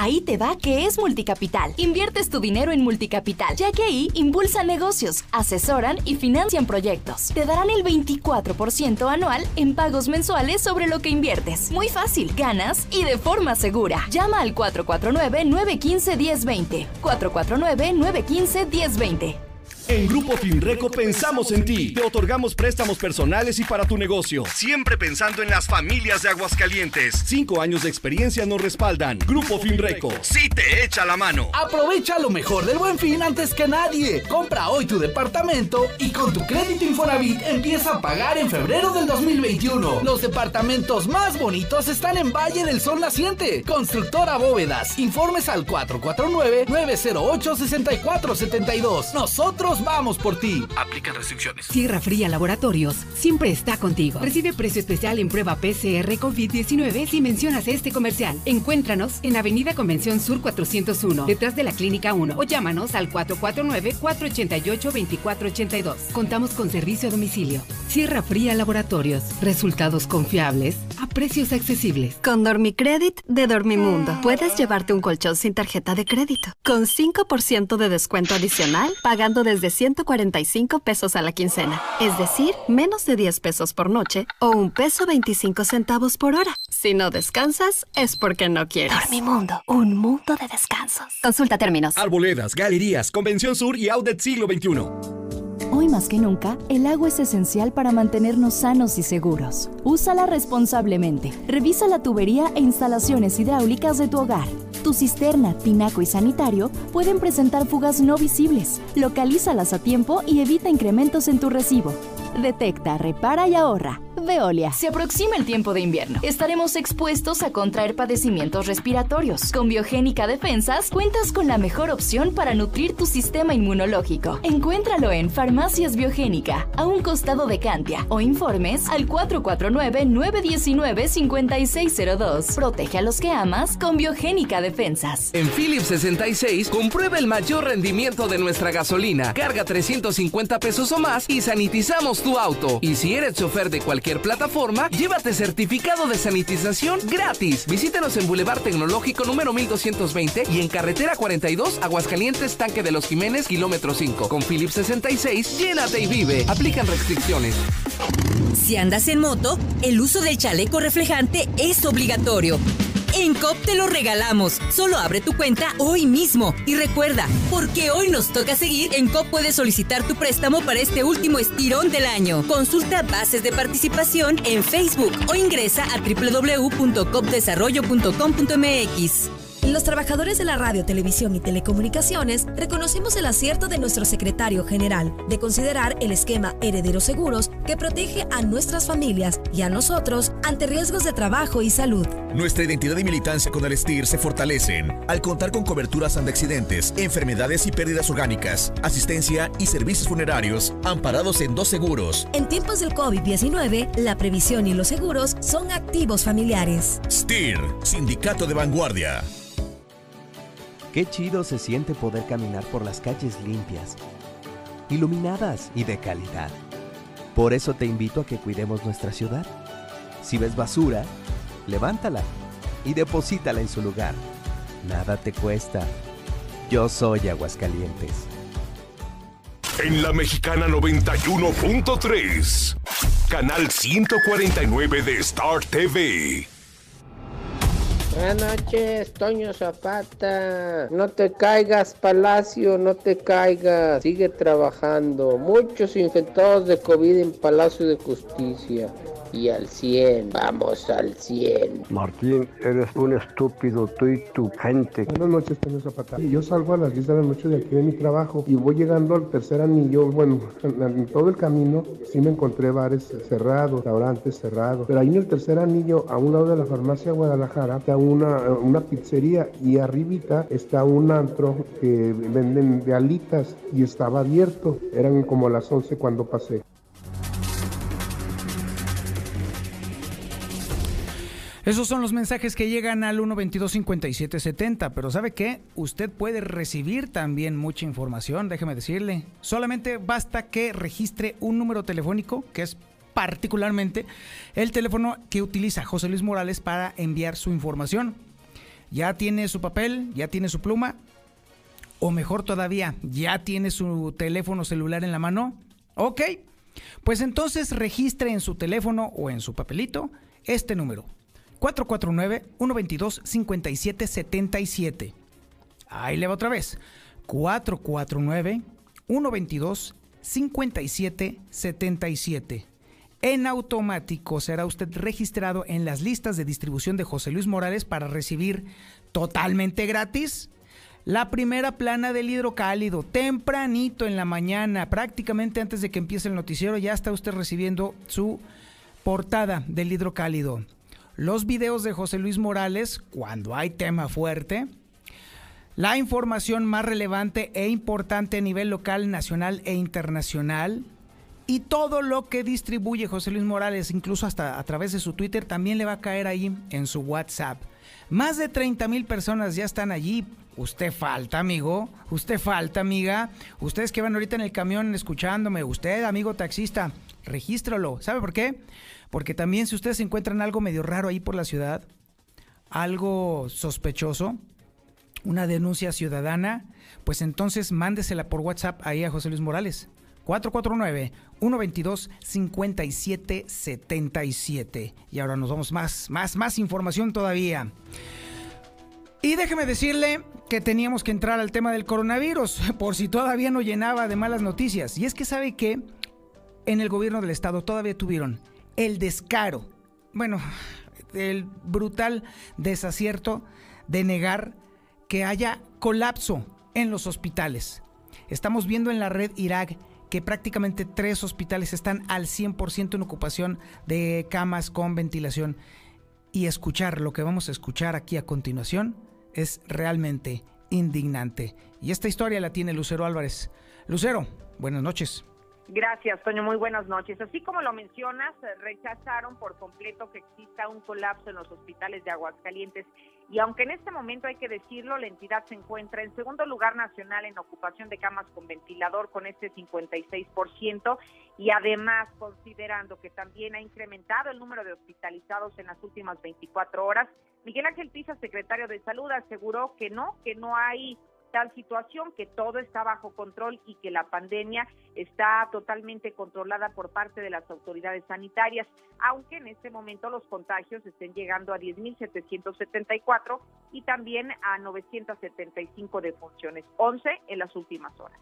Ahí te va que es Multicapital. Inviertes tu dinero en Multicapital, ya que ahí impulsan negocios, asesoran y financian proyectos. Te darán el 24% anual en pagos mensuales sobre lo que inviertes. Muy fácil, ganas y de forma segura. Llama al 449-915-1020. 449-915-1020. En Grupo Finreco pensamos en ti. Te otorgamos préstamos personales y para tu negocio. Siempre pensando en las familias de Aguascalientes. Cinco años de experiencia nos respaldan. Grupo Finreco. Sí te echa la mano. Aprovecha lo mejor del buen fin antes que nadie. Compra hoy tu departamento y con tu crédito Infonavit empieza a pagar en febrero del 2021. Los departamentos más bonitos están en Valle del Sol Naciente. Constructora Bóvedas. Informes al 449-908-6472. Nosotros vamos por ti. Aplican restricciones. Sierra Fría Laboratorios siempre está contigo. Recibe precio especial en prueba PCR COVID-19 si mencionas este comercial. Encuéntranos en Avenida Convención Sur 401, detrás de la Clínica 1, o llámanos al 449-488-2482. Contamos con servicio a domicilio. Sierra Fría Laboratorios. Resultados confiables a precios accesibles. Con Dormicredit de Dormimundo, puedes llevarte un colchón sin tarjeta de crédito, con 5% de descuento adicional, pagando desde 145 pesos a la quincena. Es decir, menos de 10 pesos por noche o un peso 25 centavos por hora. Si no descansas, es porque no quieres. Dormimundo, un mundo de descansos. Consulta términos. Arboledas, galerías, Convención Sur y Outlet Siglo XXI. Hoy más que nunca, el agua es esencial para mantenernos sanos y seguros. Úsala responsablemente. Revisa la tubería e instalaciones hidráulicas de tu hogar. Tu cisterna, tinaco y sanitario pueden presentar fugas no visibles. Localízalas a tiempo y evita incrementos en tu recibo. Detecta, repara y ahorra. Veolia. Se aproxima el tiempo de invierno. Estaremos expuestos a contraer padecimientos respiratorios. Con Biogénica Defensas cuentas con la mejor opción para nutrir tu sistema inmunológico. Encuéntralo en Farmacias Biogénica, a un costado de Cantia, o informes al 449-919-5602. Protege a los que amas con Biogénica Defensas. En Philips 66, comprueba el mayor rendimiento de nuestra gasolina. Carga 350 pesos o más y sanitizamos tu auto. Y si eres chofer de cualquier plataforma, llévate certificado de sanitización gratis. Visítanos en Boulevard Tecnológico número 1220 y en Carretera 42, Aguascalientes, Tanque de los Jiménez, kilómetro 5. Con Philips 66, llénate y vive. Aplican restricciones. Si andas en moto, el uso del chaleco reflejante es obligatorio. En COP te lo regalamos. Solo abre tu cuenta hoy mismo. Y recuerda, porque hoy nos toca seguir, en COP puedes solicitar tu préstamo para este último estirón del año. Consulta bases de participación en Facebook o ingresa a www.copdesarrollo.com.mx. Los trabajadores de la radio, televisión y telecomunicaciones reconocemos el acierto de nuestro secretario general de considerar el esquema Herederos Seguros que protege a nuestras familias y a nosotros ante riesgos de trabajo y salud. Nuestra identidad y militancia con el STIR se fortalecen al contar con coberturas ante accidentes, enfermedades y pérdidas orgánicas, asistencia y servicios funerarios amparados en dos seguros. En tiempos del COVID-19, la previsión y los seguros son activos familiares. STIR, Sindicato de Vanguardia. Qué chido se siente poder caminar por las calles limpias, iluminadas y de calidad. Por eso te invito a que cuidemos nuestra ciudad. Si ves basura, levántala y deposítala en su lugar. Nada te cuesta. Yo soy Aguascalientes. En la Mexicana 91.3, canal 149 de Star TV. Buenas noches, Toño Zapata. No te caigas, Palacio, no te caigas. Sigue trabajando. Muchos infectados de COVID en Palacio de Justicia. Y al 100. Vamos al 100. Martín, eres un estúpido, tú y tu gente. Buenas noches, Toño Zapata. Yo salgo a las 10 de la noche de aquí de mi trabajo y voy llegando al tercer anillo. Bueno, en, en todo el camino sí me encontré bares cerrados, restaurantes cerrados. Pero ahí en el tercer anillo, a un lado de la farmacia Guadalajara, está una, una pizzería y arribita está un antro que venden de alitas y estaba abierto. Eran como las 11 cuando pasé. Esos son los mensajes que llegan al 122-5770, pero ¿sabe qué? Usted puede recibir también mucha información, déjeme decirle. Solamente basta que registre un número telefónico, que es particularmente el teléfono que utiliza José Luis Morales para enviar su información. Ya tiene su papel, ya tiene su pluma, o mejor todavía, ya tiene su teléfono celular en la mano. Ok, pues entonces registre en su teléfono o en su papelito este número. 449-122-5777. Ahí le va otra vez. 449-122-5777. En automático será usted registrado en las listas de distribución de José Luis Morales para recibir totalmente gratis la primera plana del hidrocálido, tempranito en la mañana, prácticamente antes de que empiece el noticiero, ya está usted recibiendo su portada del hidrocálido los videos de José Luis Morales cuando hay tema fuerte, la información más relevante e importante a nivel local, nacional e internacional, y todo lo que distribuye José Luis Morales, incluso hasta a través de su Twitter, también le va a caer ahí en su WhatsApp. Más de 30 mil personas ya están allí. Usted falta, amigo. Usted falta, amiga. Ustedes que van ahorita en el camión escuchándome. Usted, amigo taxista, regístralo. ¿Sabe por qué? Porque también si ustedes encuentran algo medio raro ahí por la ciudad, algo sospechoso, una denuncia ciudadana, pues entonces mándesela por WhatsApp ahí a José Luis Morales. 449-122-5777. Y ahora nos vamos más, más, más información todavía. Y déjeme decirle que teníamos que entrar al tema del coronavirus, por si todavía no llenaba de malas noticias. Y es que sabe que en el gobierno del estado todavía tuvieron el descaro, bueno, el brutal desacierto de negar que haya colapso en los hospitales. Estamos viendo en la red Irak que prácticamente tres hospitales están al 100% en ocupación de camas con ventilación. Y escuchar lo que vamos a escuchar aquí a continuación es realmente indignante. Y esta historia la tiene Lucero Álvarez. Lucero, buenas noches. Gracias, Toño. Muy buenas noches. Así como lo mencionas, rechazaron por completo que exista un colapso en los hospitales de Aguascalientes. Y aunque en este momento hay que decirlo, la entidad se encuentra en segundo lugar nacional en ocupación de camas con ventilador con este 56% y además considerando que también ha incrementado el número de hospitalizados en las últimas 24 horas, Miguel Ángel Pisa, secretario de Salud, aseguró que no, que no hay tal situación, que todo está bajo control y que la pandemia está totalmente controlada por parte de las autoridades sanitarias, aunque en este momento los contagios estén llegando a 10.774 y también a 975 defunciones, 11 en las últimas horas.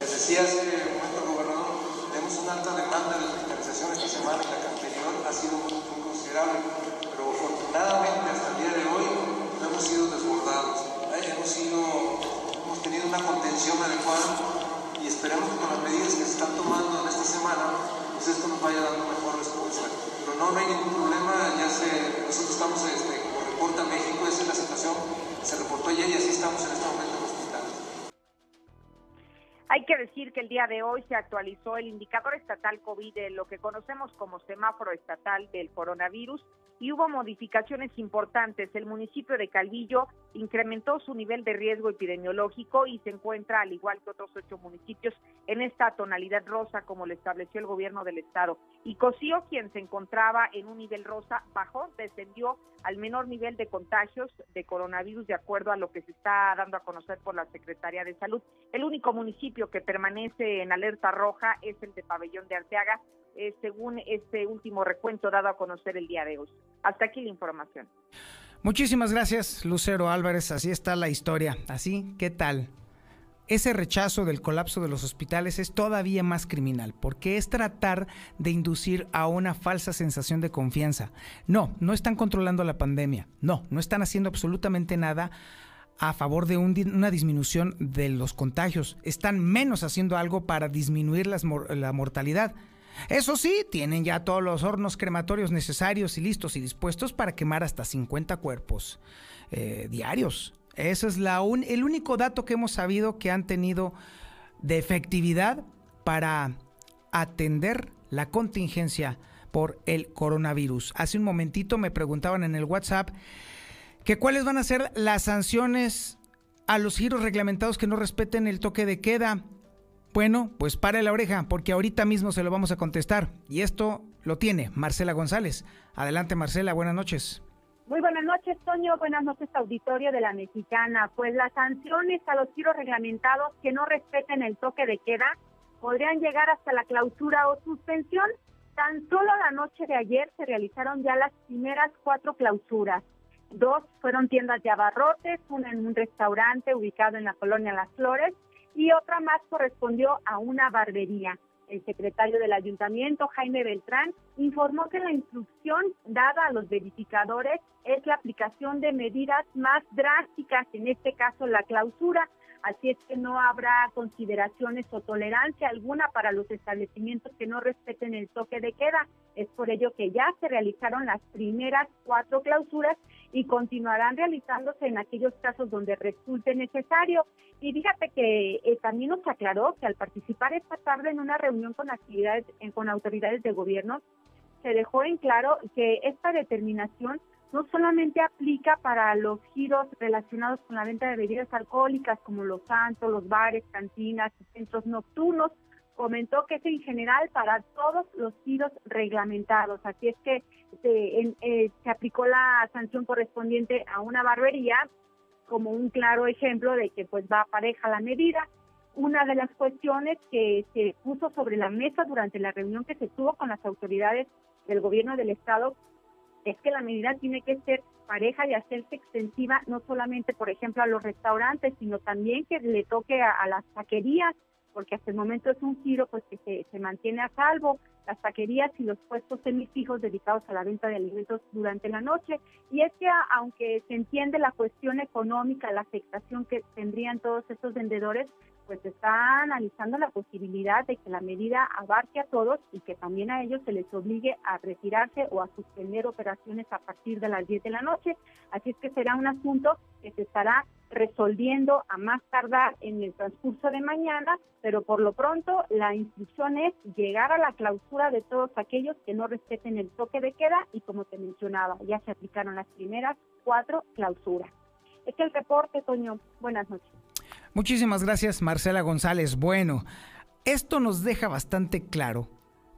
Decías que, momento, gobernador, tenemos una alta demanda de hospitalización esta semana y la que anterior ha sido muy, muy considerable, pero afortunadamente hasta el día de hoy no hemos sido desbordados. Hemos, sido, hemos tenido una contención adecuada y esperemos que con las medidas que se están tomando en esta semana, pues esto nos vaya dando mejor respuesta. Pero no, no hay ningún problema, ya se, nosotros estamos, este, como reporta México, esa es la situación, se reportó ayer y así estamos en este momento. Hay que decir que el día de hoy se actualizó el indicador estatal COVID, de lo que conocemos como semáforo estatal del coronavirus, y hubo modificaciones importantes. El municipio de Calvillo incrementó su nivel de riesgo epidemiológico y se encuentra, al igual que otros ocho municipios, en esta tonalidad rosa, como lo estableció el gobierno del estado. Y Cocío, quien se encontraba en un nivel rosa, bajó, descendió al menor nivel de contagios de coronavirus, de acuerdo a lo que se está dando a conocer por la Secretaría de Salud. El único municipio que permanece en alerta roja es el de Pabellón de Arteaga, eh, según este último recuento dado a conocer el día de hoy. Hasta aquí la información. Muchísimas gracias, Lucero Álvarez. Así está la historia. Así, ¿qué tal? ese rechazo del colapso de los hospitales es todavía más criminal, porque es tratar de inducir a una falsa sensación de confianza. No, no están controlando la pandemia, no, no están haciendo absolutamente nada a favor de una disminución de los contagios, están menos haciendo algo para disminuir la mortalidad. Eso sí, tienen ya todos los hornos crematorios necesarios y listos y dispuestos para quemar hasta 50 cuerpos eh, diarios. Ese es la el único dato que hemos sabido que han tenido de efectividad para atender la contingencia por el coronavirus. Hace un momentito me preguntaban en el WhatsApp que cuáles van a ser las sanciones a los giros reglamentados que no respeten el toque de queda. Bueno, pues pare la oreja, porque ahorita mismo se lo vamos a contestar. Y esto lo tiene Marcela González. Adelante, Marcela, buenas noches. Muy buenas noches, Toño. Buenas noches, auditorio de la Mexicana. Pues las sanciones a los giros reglamentados que no respeten el toque de queda podrían llegar hasta la clausura o suspensión. Tan solo la noche de ayer se realizaron ya las primeras cuatro clausuras. Dos fueron tiendas de abarrotes, una en un restaurante ubicado en la colonia Las Flores y otra más correspondió a una barbería. El secretario del ayuntamiento, Jaime Beltrán, informó que la instrucción dada a los verificadores es la aplicación de medidas más drásticas, en este caso la clausura, así es que no habrá consideraciones o tolerancia alguna para los establecimientos que no respeten el toque de queda. Es por ello que ya se realizaron las primeras cuatro clausuras y continuarán realizándose en aquellos casos donde resulte necesario. Y fíjate que eh, también nos aclaró que al participar esta tarde en una reunión con actividades con autoridades de gobierno, se dejó en claro que esta determinación no solamente aplica para los giros relacionados con la venta de bebidas alcohólicas como los santos, los bares, cantinas, centros nocturnos, comentó que es en general para todos los giros reglamentados. Así es que se, eh, se aplicó la sanción correspondiente a una barbería como un claro ejemplo de que pues va pareja la medida. Una de las cuestiones que se puso sobre la mesa durante la reunión que se tuvo con las autoridades del gobierno del estado es que la medida tiene que ser pareja y hacerse extensiva no solamente, por ejemplo, a los restaurantes, sino también que le toque a, las taquerías, porque hasta el momento es un giro pues que se, se mantiene a salvo, las taquerías y los puestos semifijos dedicados a la venta de alimentos durante la noche. Y es que aunque se entiende la cuestión económica, la afectación que tendrían todos estos vendedores, pues está analizando la posibilidad de que la medida abarque a todos y que también a ellos se les obligue a retirarse o a suspender operaciones a partir de las 10 de la noche. Así es que será un asunto que se estará resolviendo a más tardar en el transcurso de mañana, pero por lo pronto la instrucción es llegar a la clausura de todos aquellos que no respeten el toque de queda y como te mencionaba, ya se aplicaron las primeras cuatro clausuras. Es el reporte, Toño. Buenas noches. Muchísimas gracias, Marcela González. Bueno, esto nos deja bastante claro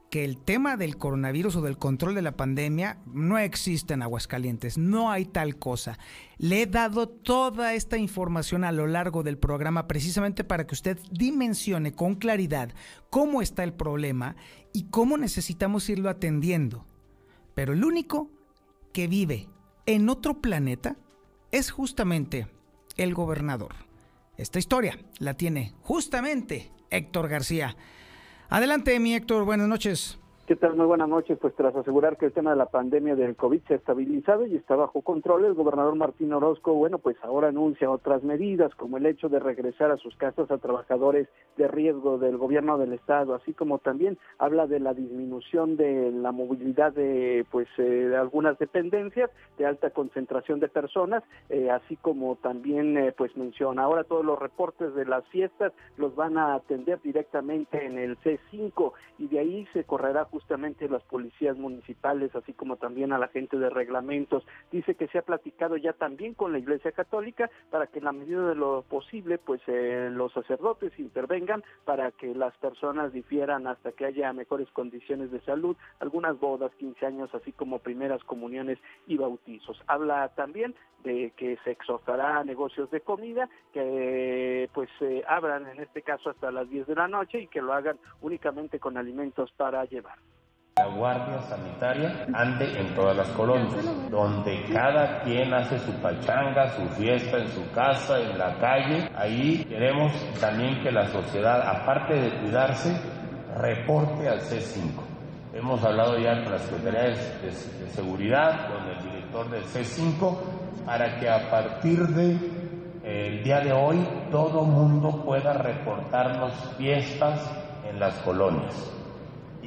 que el tema del coronavirus o del control de la pandemia no existe en Aguascalientes, no hay tal cosa. Le he dado toda esta información a lo largo del programa precisamente para que usted dimensione con claridad cómo está el problema y cómo necesitamos irlo atendiendo. Pero el único que vive en otro planeta es justamente el gobernador. Esta historia la tiene justamente Héctor García. Adelante, mi Héctor, buenas noches. ¿Qué tal? Muy buenas noches. Pues tras asegurar que el tema de la pandemia del COVID se ha estabilizado y está bajo control, el gobernador Martín Orozco, bueno, pues ahora anuncia otras medidas, como el hecho de regresar a sus casas a trabajadores de riesgo del gobierno del estado, así como también habla de la disminución de la movilidad de, pues, eh, de algunas dependencias de alta concentración de personas, eh, así como también, eh, pues, menciona ahora todos los reportes de las fiestas los van a atender directamente en el C5 y de ahí se correrá justamente las policías municipales, así como también a la gente de reglamentos. Dice que se ha platicado ya también con la Iglesia Católica para que en la medida de lo posible, pues eh, los sacerdotes intervengan para que las personas difieran hasta que haya mejores condiciones de salud, algunas bodas, 15 años, así como primeras comuniones y bautizos. Habla también de que se exhortará a negocios de comida que pues eh, abran en este caso hasta las 10 de la noche y que lo hagan únicamente con alimentos para llevar. La Guardia Sanitaria ande en todas las colonias, donde cada quien hace su pachanga, su fiesta en su casa, en la calle. Ahí queremos también que la sociedad, aparte de cuidarse, reporte al C5. Hemos hablado ya con las secretarías de, seguridad, con el director del C5, para que a partir de el día de hoy todo mundo pueda reportarnos fiestas en las colonias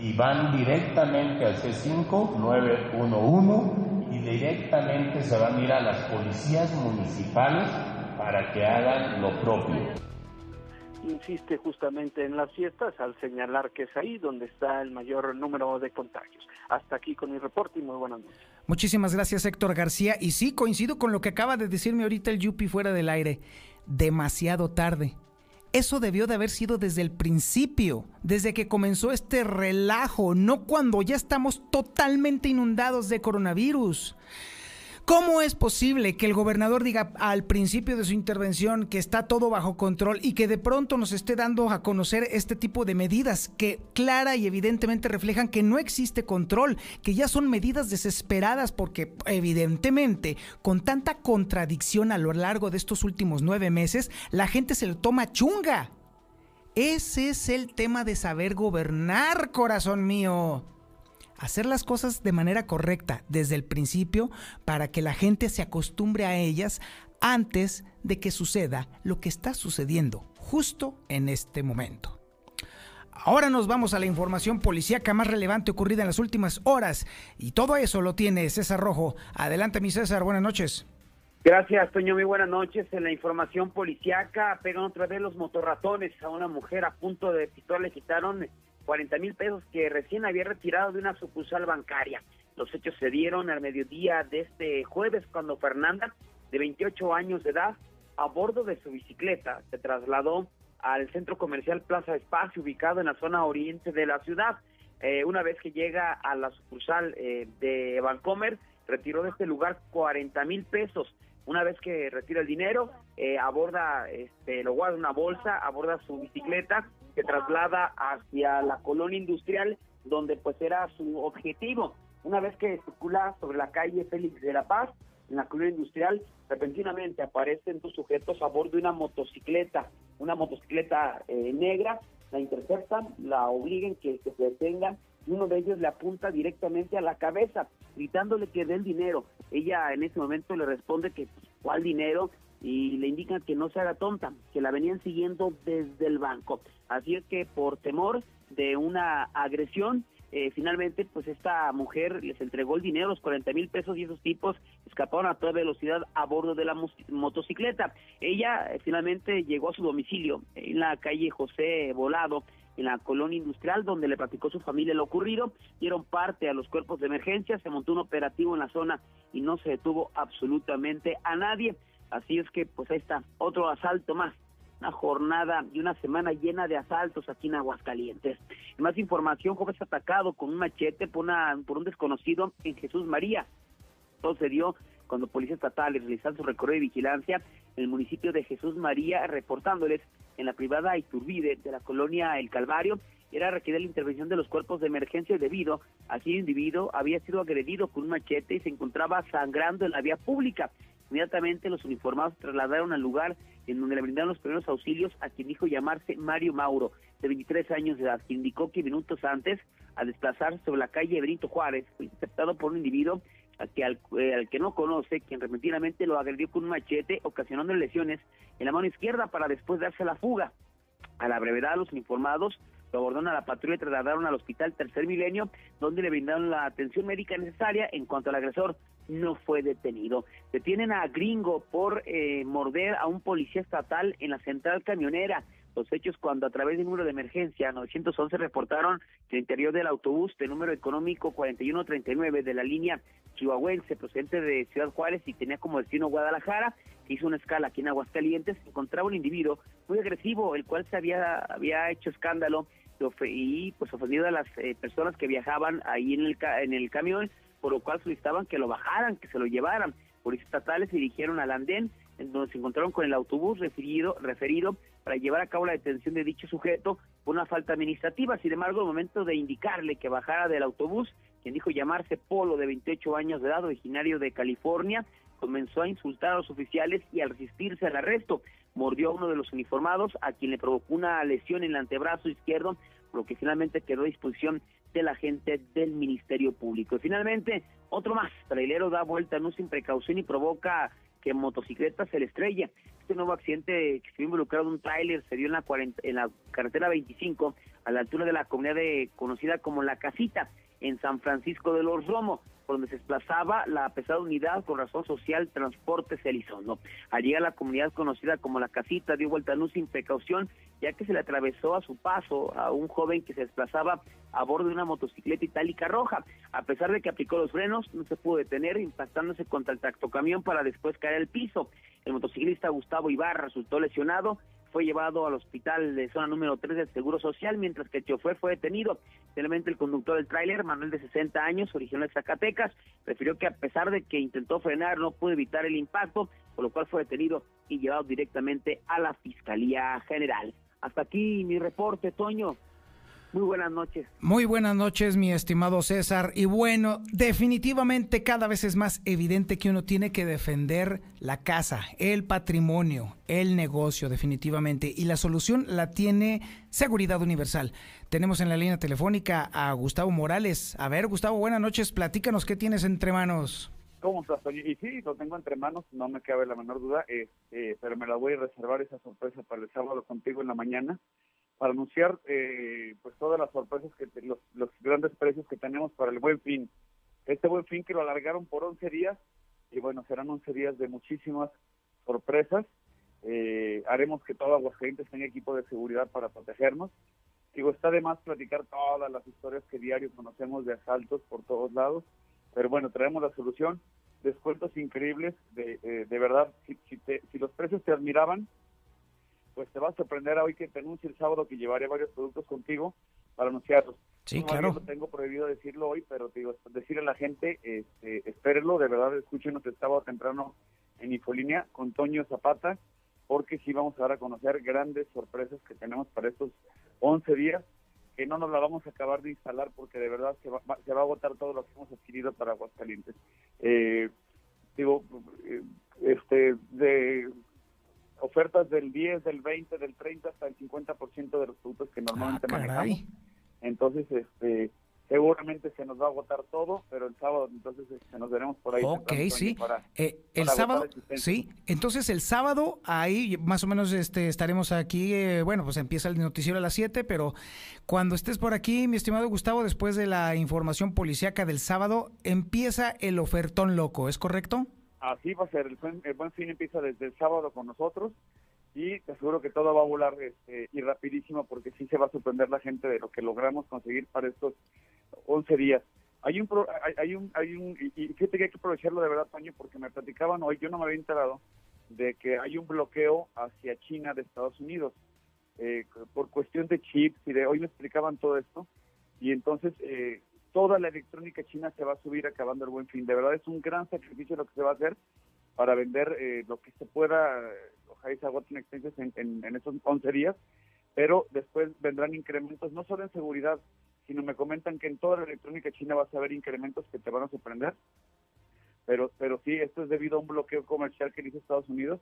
y van directamente al C5 911 y directamente se van a ir a las policías municipales para que hagan lo propio. Insiste justamente en las fiestas al señalar que es ahí donde está el mayor número de contagios. Hasta aquí con mi reporte y muy buenas noches. Muchísimas gracias Héctor García. Y sí, coincido con lo que acaba de decirme ahorita el Yupi fuera del aire. Demasiado tarde. Eso debió de haber sido desde el principio, desde que comenzó este relajo, no cuando ya estamos totalmente inundados de coronavirus. ¿Cómo es posible que el gobernador diga al principio de su intervención que está todo bajo control y que de pronto nos esté dando a conocer este tipo de medidas que clara y evidentemente reflejan que no existe control, que ya son medidas desesperadas porque evidentemente con tanta contradicción a lo largo de estos últimos nueve meses, la gente se lo toma chunga? Ese es el tema de saber gobernar, corazón mío hacer las cosas de manera correcta desde el principio para que la gente se acostumbre a ellas antes de que suceda lo que está sucediendo justo en este momento. Ahora nos vamos a la información policíaca más relevante ocurrida en las últimas horas y todo eso lo tiene César Rojo. Adelante mi César, buenas noches. Gracias, Toño. Muy buenas noches. En la información policíaca pegan otra vez los motorratones a una mujer a punto de pistola. Le quitaron 40 mil pesos que recién había retirado de una sucursal bancaria. Los hechos se dieron al mediodía de este jueves cuando Fernanda, de 28 años de edad, a bordo de su bicicleta, se trasladó al centro comercial Plaza Espacio, ubicado en la zona oriente de la ciudad. Eh, una vez que llega a la sucursal eh, de Bancomer, retiró de este lugar 40 mil pesos. Una vez que retira el dinero, eh, aborda, este, lo guarda en una bolsa, aborda su bicicleta se traslada hacia la colonia industrial donde pues era su objetivo. Una vez que circula sobre la calle Félix de la Paz, en la colonia industrial, repentinamente aparecen dos sujetos a bordo de una motocicleta, una motocicleta eh, negra, la interceptan, la obligan que, que se detengan uno de ellos le apunta directamente a la cabeza, gritándole que dé el dinero. Ella en ese momento le responde que, pues, ¿cuál dinero? Y le indican que no se haga tonta, que la venían siguiendo desde el banco. Así es que por temor de una agresión, eh, finalmente pues esta mujer les entregó el dinero, los 40 mil pesos y esos tipos escaparon a toda velocidad a bordo de la motocicleta. Ella eh, finalmente llegó a su domicilio en la calle José Volado, en la colonia industrial, donde le platicó su familia lo ocurrido, dieron parte a los cuerpos de emergencia, se montó un operativo en la zona y no se detuvo absolutamente a nadie. Así es que, pues ahí está, otro asalto más. Una jornada y una semana llena de asaltos aquí en Aguascalientes. más información, joven es atacado con un machete por, una, por un desconocido en Jesús María. Todo se dio cuando policías estatales realizaron su recorrido de vigilancia en el municipio de Jesús María, reportándoles en la privada Iturbide de la colonia El Calvario, era requerida la intervención de los cuerpos de emergencia debido a que el individuo había sido agredido con un machete y se encontraba sangrando en la vía pública. Inmediatamente los uniformados trasladaron al lugar en donde le brindaron los primeros auxilios a quien dijo llamarse Mario Mauro, de 23 años de edad, que indicó que minutos antes, al desplazarse sobre la calle Benito Juárez, fue interceptado por un individuo que al, eh, al, que no conoce, quien repentinamente lo agredió con un machete, ocasionando lesiones en la mano izquierda para después darse la fuga. A la brevedad, los uniformados lo abordaron a la patrulla y trasladaron al hospital Tercer Milenio, donde le brindaron la atención médica necesaria. En cuanto al agresor, no fue detenido. Detienen a Gringo por eh, morder a un policía estatal en la central camionera. Los hechos cuando a través del número de emergencia 911 reportaron que el interior del autobús de número económico 4139 de la línea chihuahuense procedente de Ciudad Juárez y tenía como destino Guadalajara, hizo una escala aquí en Aguascalientes, encontraba un individuo muy agresivo, el cual se había, había hecho escándalo y pues ofendido a las eh, personas que viajaban ahí en el, en el camión, por lo cual solicitaban que lo bajaran, que se lo llevaran. Policías estatales se dirigieron al andén, en donde se encontraron con el autobús referido, referido para llevar a cabo la detención de dicho sujeto, por una falta administrativa. Sin embargo, al momento de indicarle que bajara del autobús, quien dijo llamarse Polo, de 28 años de edad, originario de California, comenzó a insultar a los oficiales y al resistirse al arresto, mordió a uno de los uniformados, a quien le provocó una lesión en el antebrazo izquierdo, lo que finalmente quedó a disposición de la gente del Ministerio Público. Y finalmente, otro más, trailero da vuelta no sin precaución y provoca que motocicleta se le estrella. Este nuevo accidente que se involucrado un tráiler se dio en la, en la carretera 25 a la altura de la comunidad conocida como La Casita en San Francisco de los Romos, donde se desplazaba la pesada unidad con razón social Transportes Elizondo. Al llegar a la comunidad conocida como La Casita, dio vuelta a luz sin precaución, ya que se le atravesó a su paso a un joven que se desplazaba a bordo de una motocicleta itálica roja. A pesar de que aplicó los frenos, no se pudo detener, impactándose contra el tractocamión para después caer al piso. El motociclista Gustavo Ibarra resultó lesionado fue llevado al hospital de zona número 3 del Seguro Social, mientras que el chofer fue detenido. Finalmente, el conductor del tráiler, Manuel de 60 años, original de Zacatecas, refirió que a pesar de que intentó frenar, no pudo evitar el impacto, por lo cual fue detenido y llevado directamente a la Fiscalía General. Hasta aquí mi reporte, Toño. Muy buenas noches. Muy buenas noches, mi estimado César. Y bueno, definitivamente cada vez es más evidente que uno tiene que defender la casa, el patrimonio, el negocio, definitivamente. Y la solución la tiene Seguridad Universal. Tenemos en la línea telefónica a Gustavo Morales. A ver, Gustavo, buenas noches. Platícanos qué tienes entre manos. ¿Cómo estás, Y sí, lo tengo entre manos, no me cabe la menor duda, eh, eh, pero me la voy a reservar esa sorpresa para el sábado contigo en la mañana para anunciar eh, pues todas las sorpresas que los, los grandes precios que tenemos para el buen fin. Este buen fin que lo alargaron por 11 días y bueno, serán 11 días de muchísimas sorpresas. Eh, haremos que todo Aguascalientes tenga equipo de seguridad para protegernos. Digo, está de más platicar todas las historias que diario conocemos de asaltos por todos lados, pero bueno, traemos la solución. Descuentos increíbles, de, eh, de verdad, si, si, si los precios te admiraban, pues te va a sorprender hoy que te anuncie el sábado que llevaré varios productos contigo para anunciarlos. Sí, claro. tengo prohibido decirlo hoy, pero te digo, decirle a la gente, este, espérenlo, de verdad, escúchenos el sábado temprano en Infolínea con Toño Zapata, porque sí vamos a dar a conocer grandes sorpresas que tenemos para estos 11 días, que no nos la vamos a acabar de instalar porque de verdad se va, se va a agotar todo lo que hemos adquirido para Aguascalientes. Eh, digo, eh, este, de ofertas del 10, del 20, del 30 hasta el 50% de los productos que normalmente ah, manejamos. Entonces, este, seguramente se nos va a agotar todo, pero el sábado entonces este, nos veremos por ahí. Ok, sí. Eh, el sábado, sí. Entonces el sábado ahí más o menos este, estaremos aquí, eh, bueno, pues empieza el noticiero a las 7, pero cuando estés por aquí, mi estimado Gustavo, después de la información policíaca del sábado, empieza el ofertón loco, ¿es correcto? Así va a ser, el buen, fin empieza desde el sábado con nosotros y te aseguro que todo va a volar este, y rapidísimo porque sí se va a sorprender la gente de lo que logramos conseguir para estos 11 días. Hay un, hay, un, hay un, y fíjate que hay que aprovecharlo de verdad, Toño, porque me platicaban hoy, yo no me había enterado, de que hay un bloqueo hacia China de Estados Unidos eh, por cuestión de chips y de hoy me explicaban todo esto y entonces eh, toda la electrónica china se va a subir acabando el buen fin. De verdad es un gran sacrificio lo que se va a hacer para vender eh, lo que se pueda, ojalá se agoten en, en, en esos 11 días, pero después vendrán incrementos, no solo en seguridad, sino me comentan que en toda la electrónica china vas a haber incrementos que te van a sorprender. Pero, pero sí, esto es debido a un bloqueo comercial que hizo Estados Unidos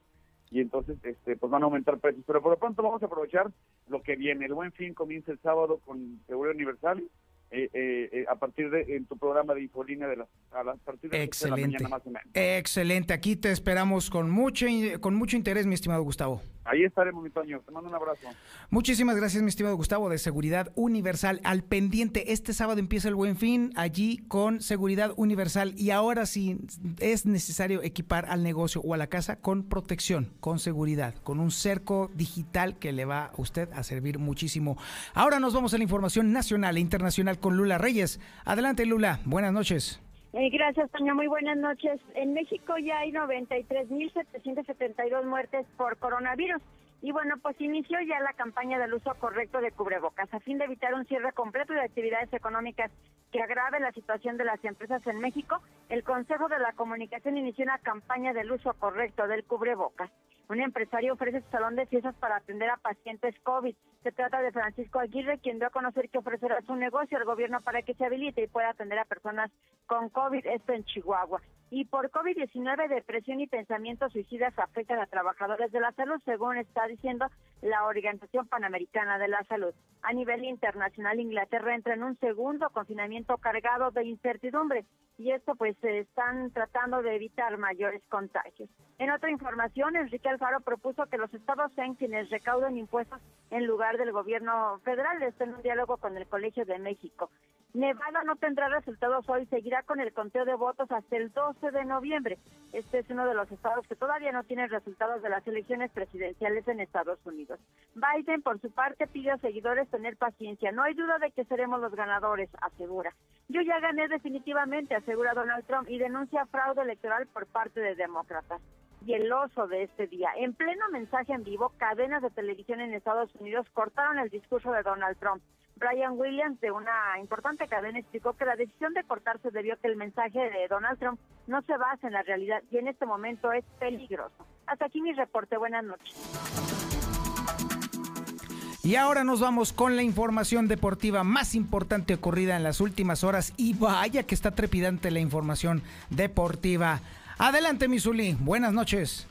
y entonces este pues van a aumentar precios. Pero por lo pronto vamos a aprovechar lo que viene. El buen fin comienza el sábado con Seguridad Universal eh, eh, eh, a partir de en tu programa de Infolínea de a partir de, Excelente. la mañana más o menos. Excelente, aquí te esperamos con mucho con mucho interés, mi estimado Gustavo. Ahí estaremos, mi Toño. Te mando un abrazo. Muchísimas gracias, mi estimado Gustavo, de Seguridad Universal. Al pendiente, este sábado empieza el buen fin allí con Seguridad Universal. Y ahora sí es necesario equipar al negocio o a la casa con protección, con seguridad, con un cerco digital que le va a usted a servir muchísimo. Ahora nos vamos a la información nacional e internacional con Lula Reyes. Adelante, Lula. Buenas noches. Eh, gracias, Toño. Muy buenas noches. En México ya hay 93.772 muertes por coronavirus. Y bueno, pues inició ya la campaña del uso correcto de cubrebocas a fin de evitar un cierre completo de actividades económicas que agrave la situación de las empresas en México. El Consejo de la Comunicación inició una campaña del uso correcto del cubrebocas. Un empresario ofrece su salón de fiestas para atender a pacientes COVID. Se trata de Francisco Aguirre, quien dio a conocer que ofrecerá su negocio al gobierno para que se habilite y pueda atender a personas con COVID, esto en Chihuahua. Y por COVID-19, depresión y pensamientos suicidas afectan a trabajadores de la salud, según está diciendo la Organización Panamericana de la Salud. A nivel internacional, Inglaterra entra en un segundo confinamiento cargado de incertidumbre y esto pues están tratando de evitar mayores contagios. En otra información, Enrique Alfaro propuso que los estados sean quienes recauden impuestos en lugar del gobierno federal. Esto en un diálogo con el Colegio de México. Nevada no tendrá resultados hoy, seguirá con el conteo de votos hasta el 12 de noviembre. Este es uno de los estados que todavía no tiene resultados de las elecciones presidenciales en Estados Unidos. Biden, por su parte, pide a seguidores tener paciencia. No hay duda de que seremos los ganadores, asegura. Yo ya gané definitivamente, asegura Donald Trump, y denuncia fraude electoral por parte de demócratas y el oso de este día. En pleno mensaje en vivo, cadenas de televisión en Estados Unidos cortaron el discurso de Donald Trump. Brian Williams, de una importante cadena, explicó que la decisión de cortarse debió que el mensaje de Donald Trump no se basa en la realidad y en este momento es peligroso. Hasta aquí mi reporte. Buenas noches. Y ahora nos vamos con la información deportiva más importante ocurrida en las últimas horas. Y vaya que está trepidante la información deportiva. Adelante, Misuli. Buenas noches.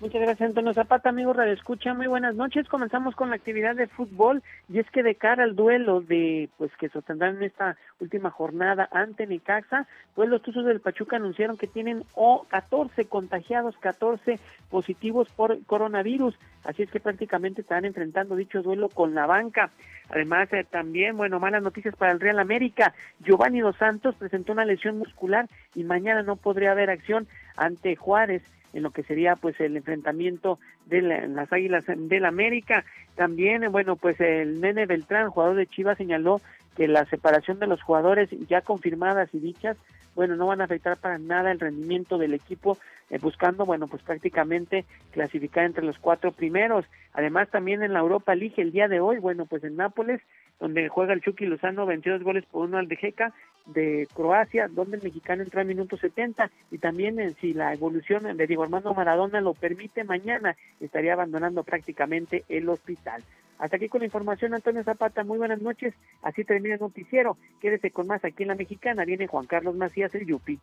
Muchas gracias, Antonio Zapata, amigo Radio Escucha. Muy buenas noches. Comenzamos con la actividad de fútbol y es que de cara al duelo de pues que sostendrán en esta última jornada ante Necaxa, pues los Tuzos del Pachuca anunciaron que tienen o 14 contagiados, 14 positivos por coronavirus. Así es que prácticamente estarán enfrentando dicho duelo con la banca. Además, eh, también, bueno, malas noticias para el Real América. Giovanni Dos Santos presentó una lesión muscular y mañana no podría haber acción ante Juárez en lo que sería pues el enfrentamiento de las Águilas del América. También, bueno, pues el Nene Beltrán, jugador de Chivas, señaló que la separación de los jugadores ya confirmadas y dichas, bueno, no van a afectar para nada el rendimiento del equipo, eh, buscando, bueno, pues prácticamente clasificar entre los cuatro primeros. Además, también en la Europa League el día de hoy, bueno, pues en Nápoles, donde juega el Chucky Lozano, 22 goles por uno al de Jeca, de Croacia, donde el mexicano entra en minuto 70 y también en, si la evolución de Diego Armando Maradona lo permite, mañana estaría abandonando prácticamente el hospital. Hasta aquí con la información, Antonio Zapata. Muy buenas noches. Así termina el noticiero. Quédese con más aquí en la mexicana. Viene Juan Carlos Macías, el Yupi.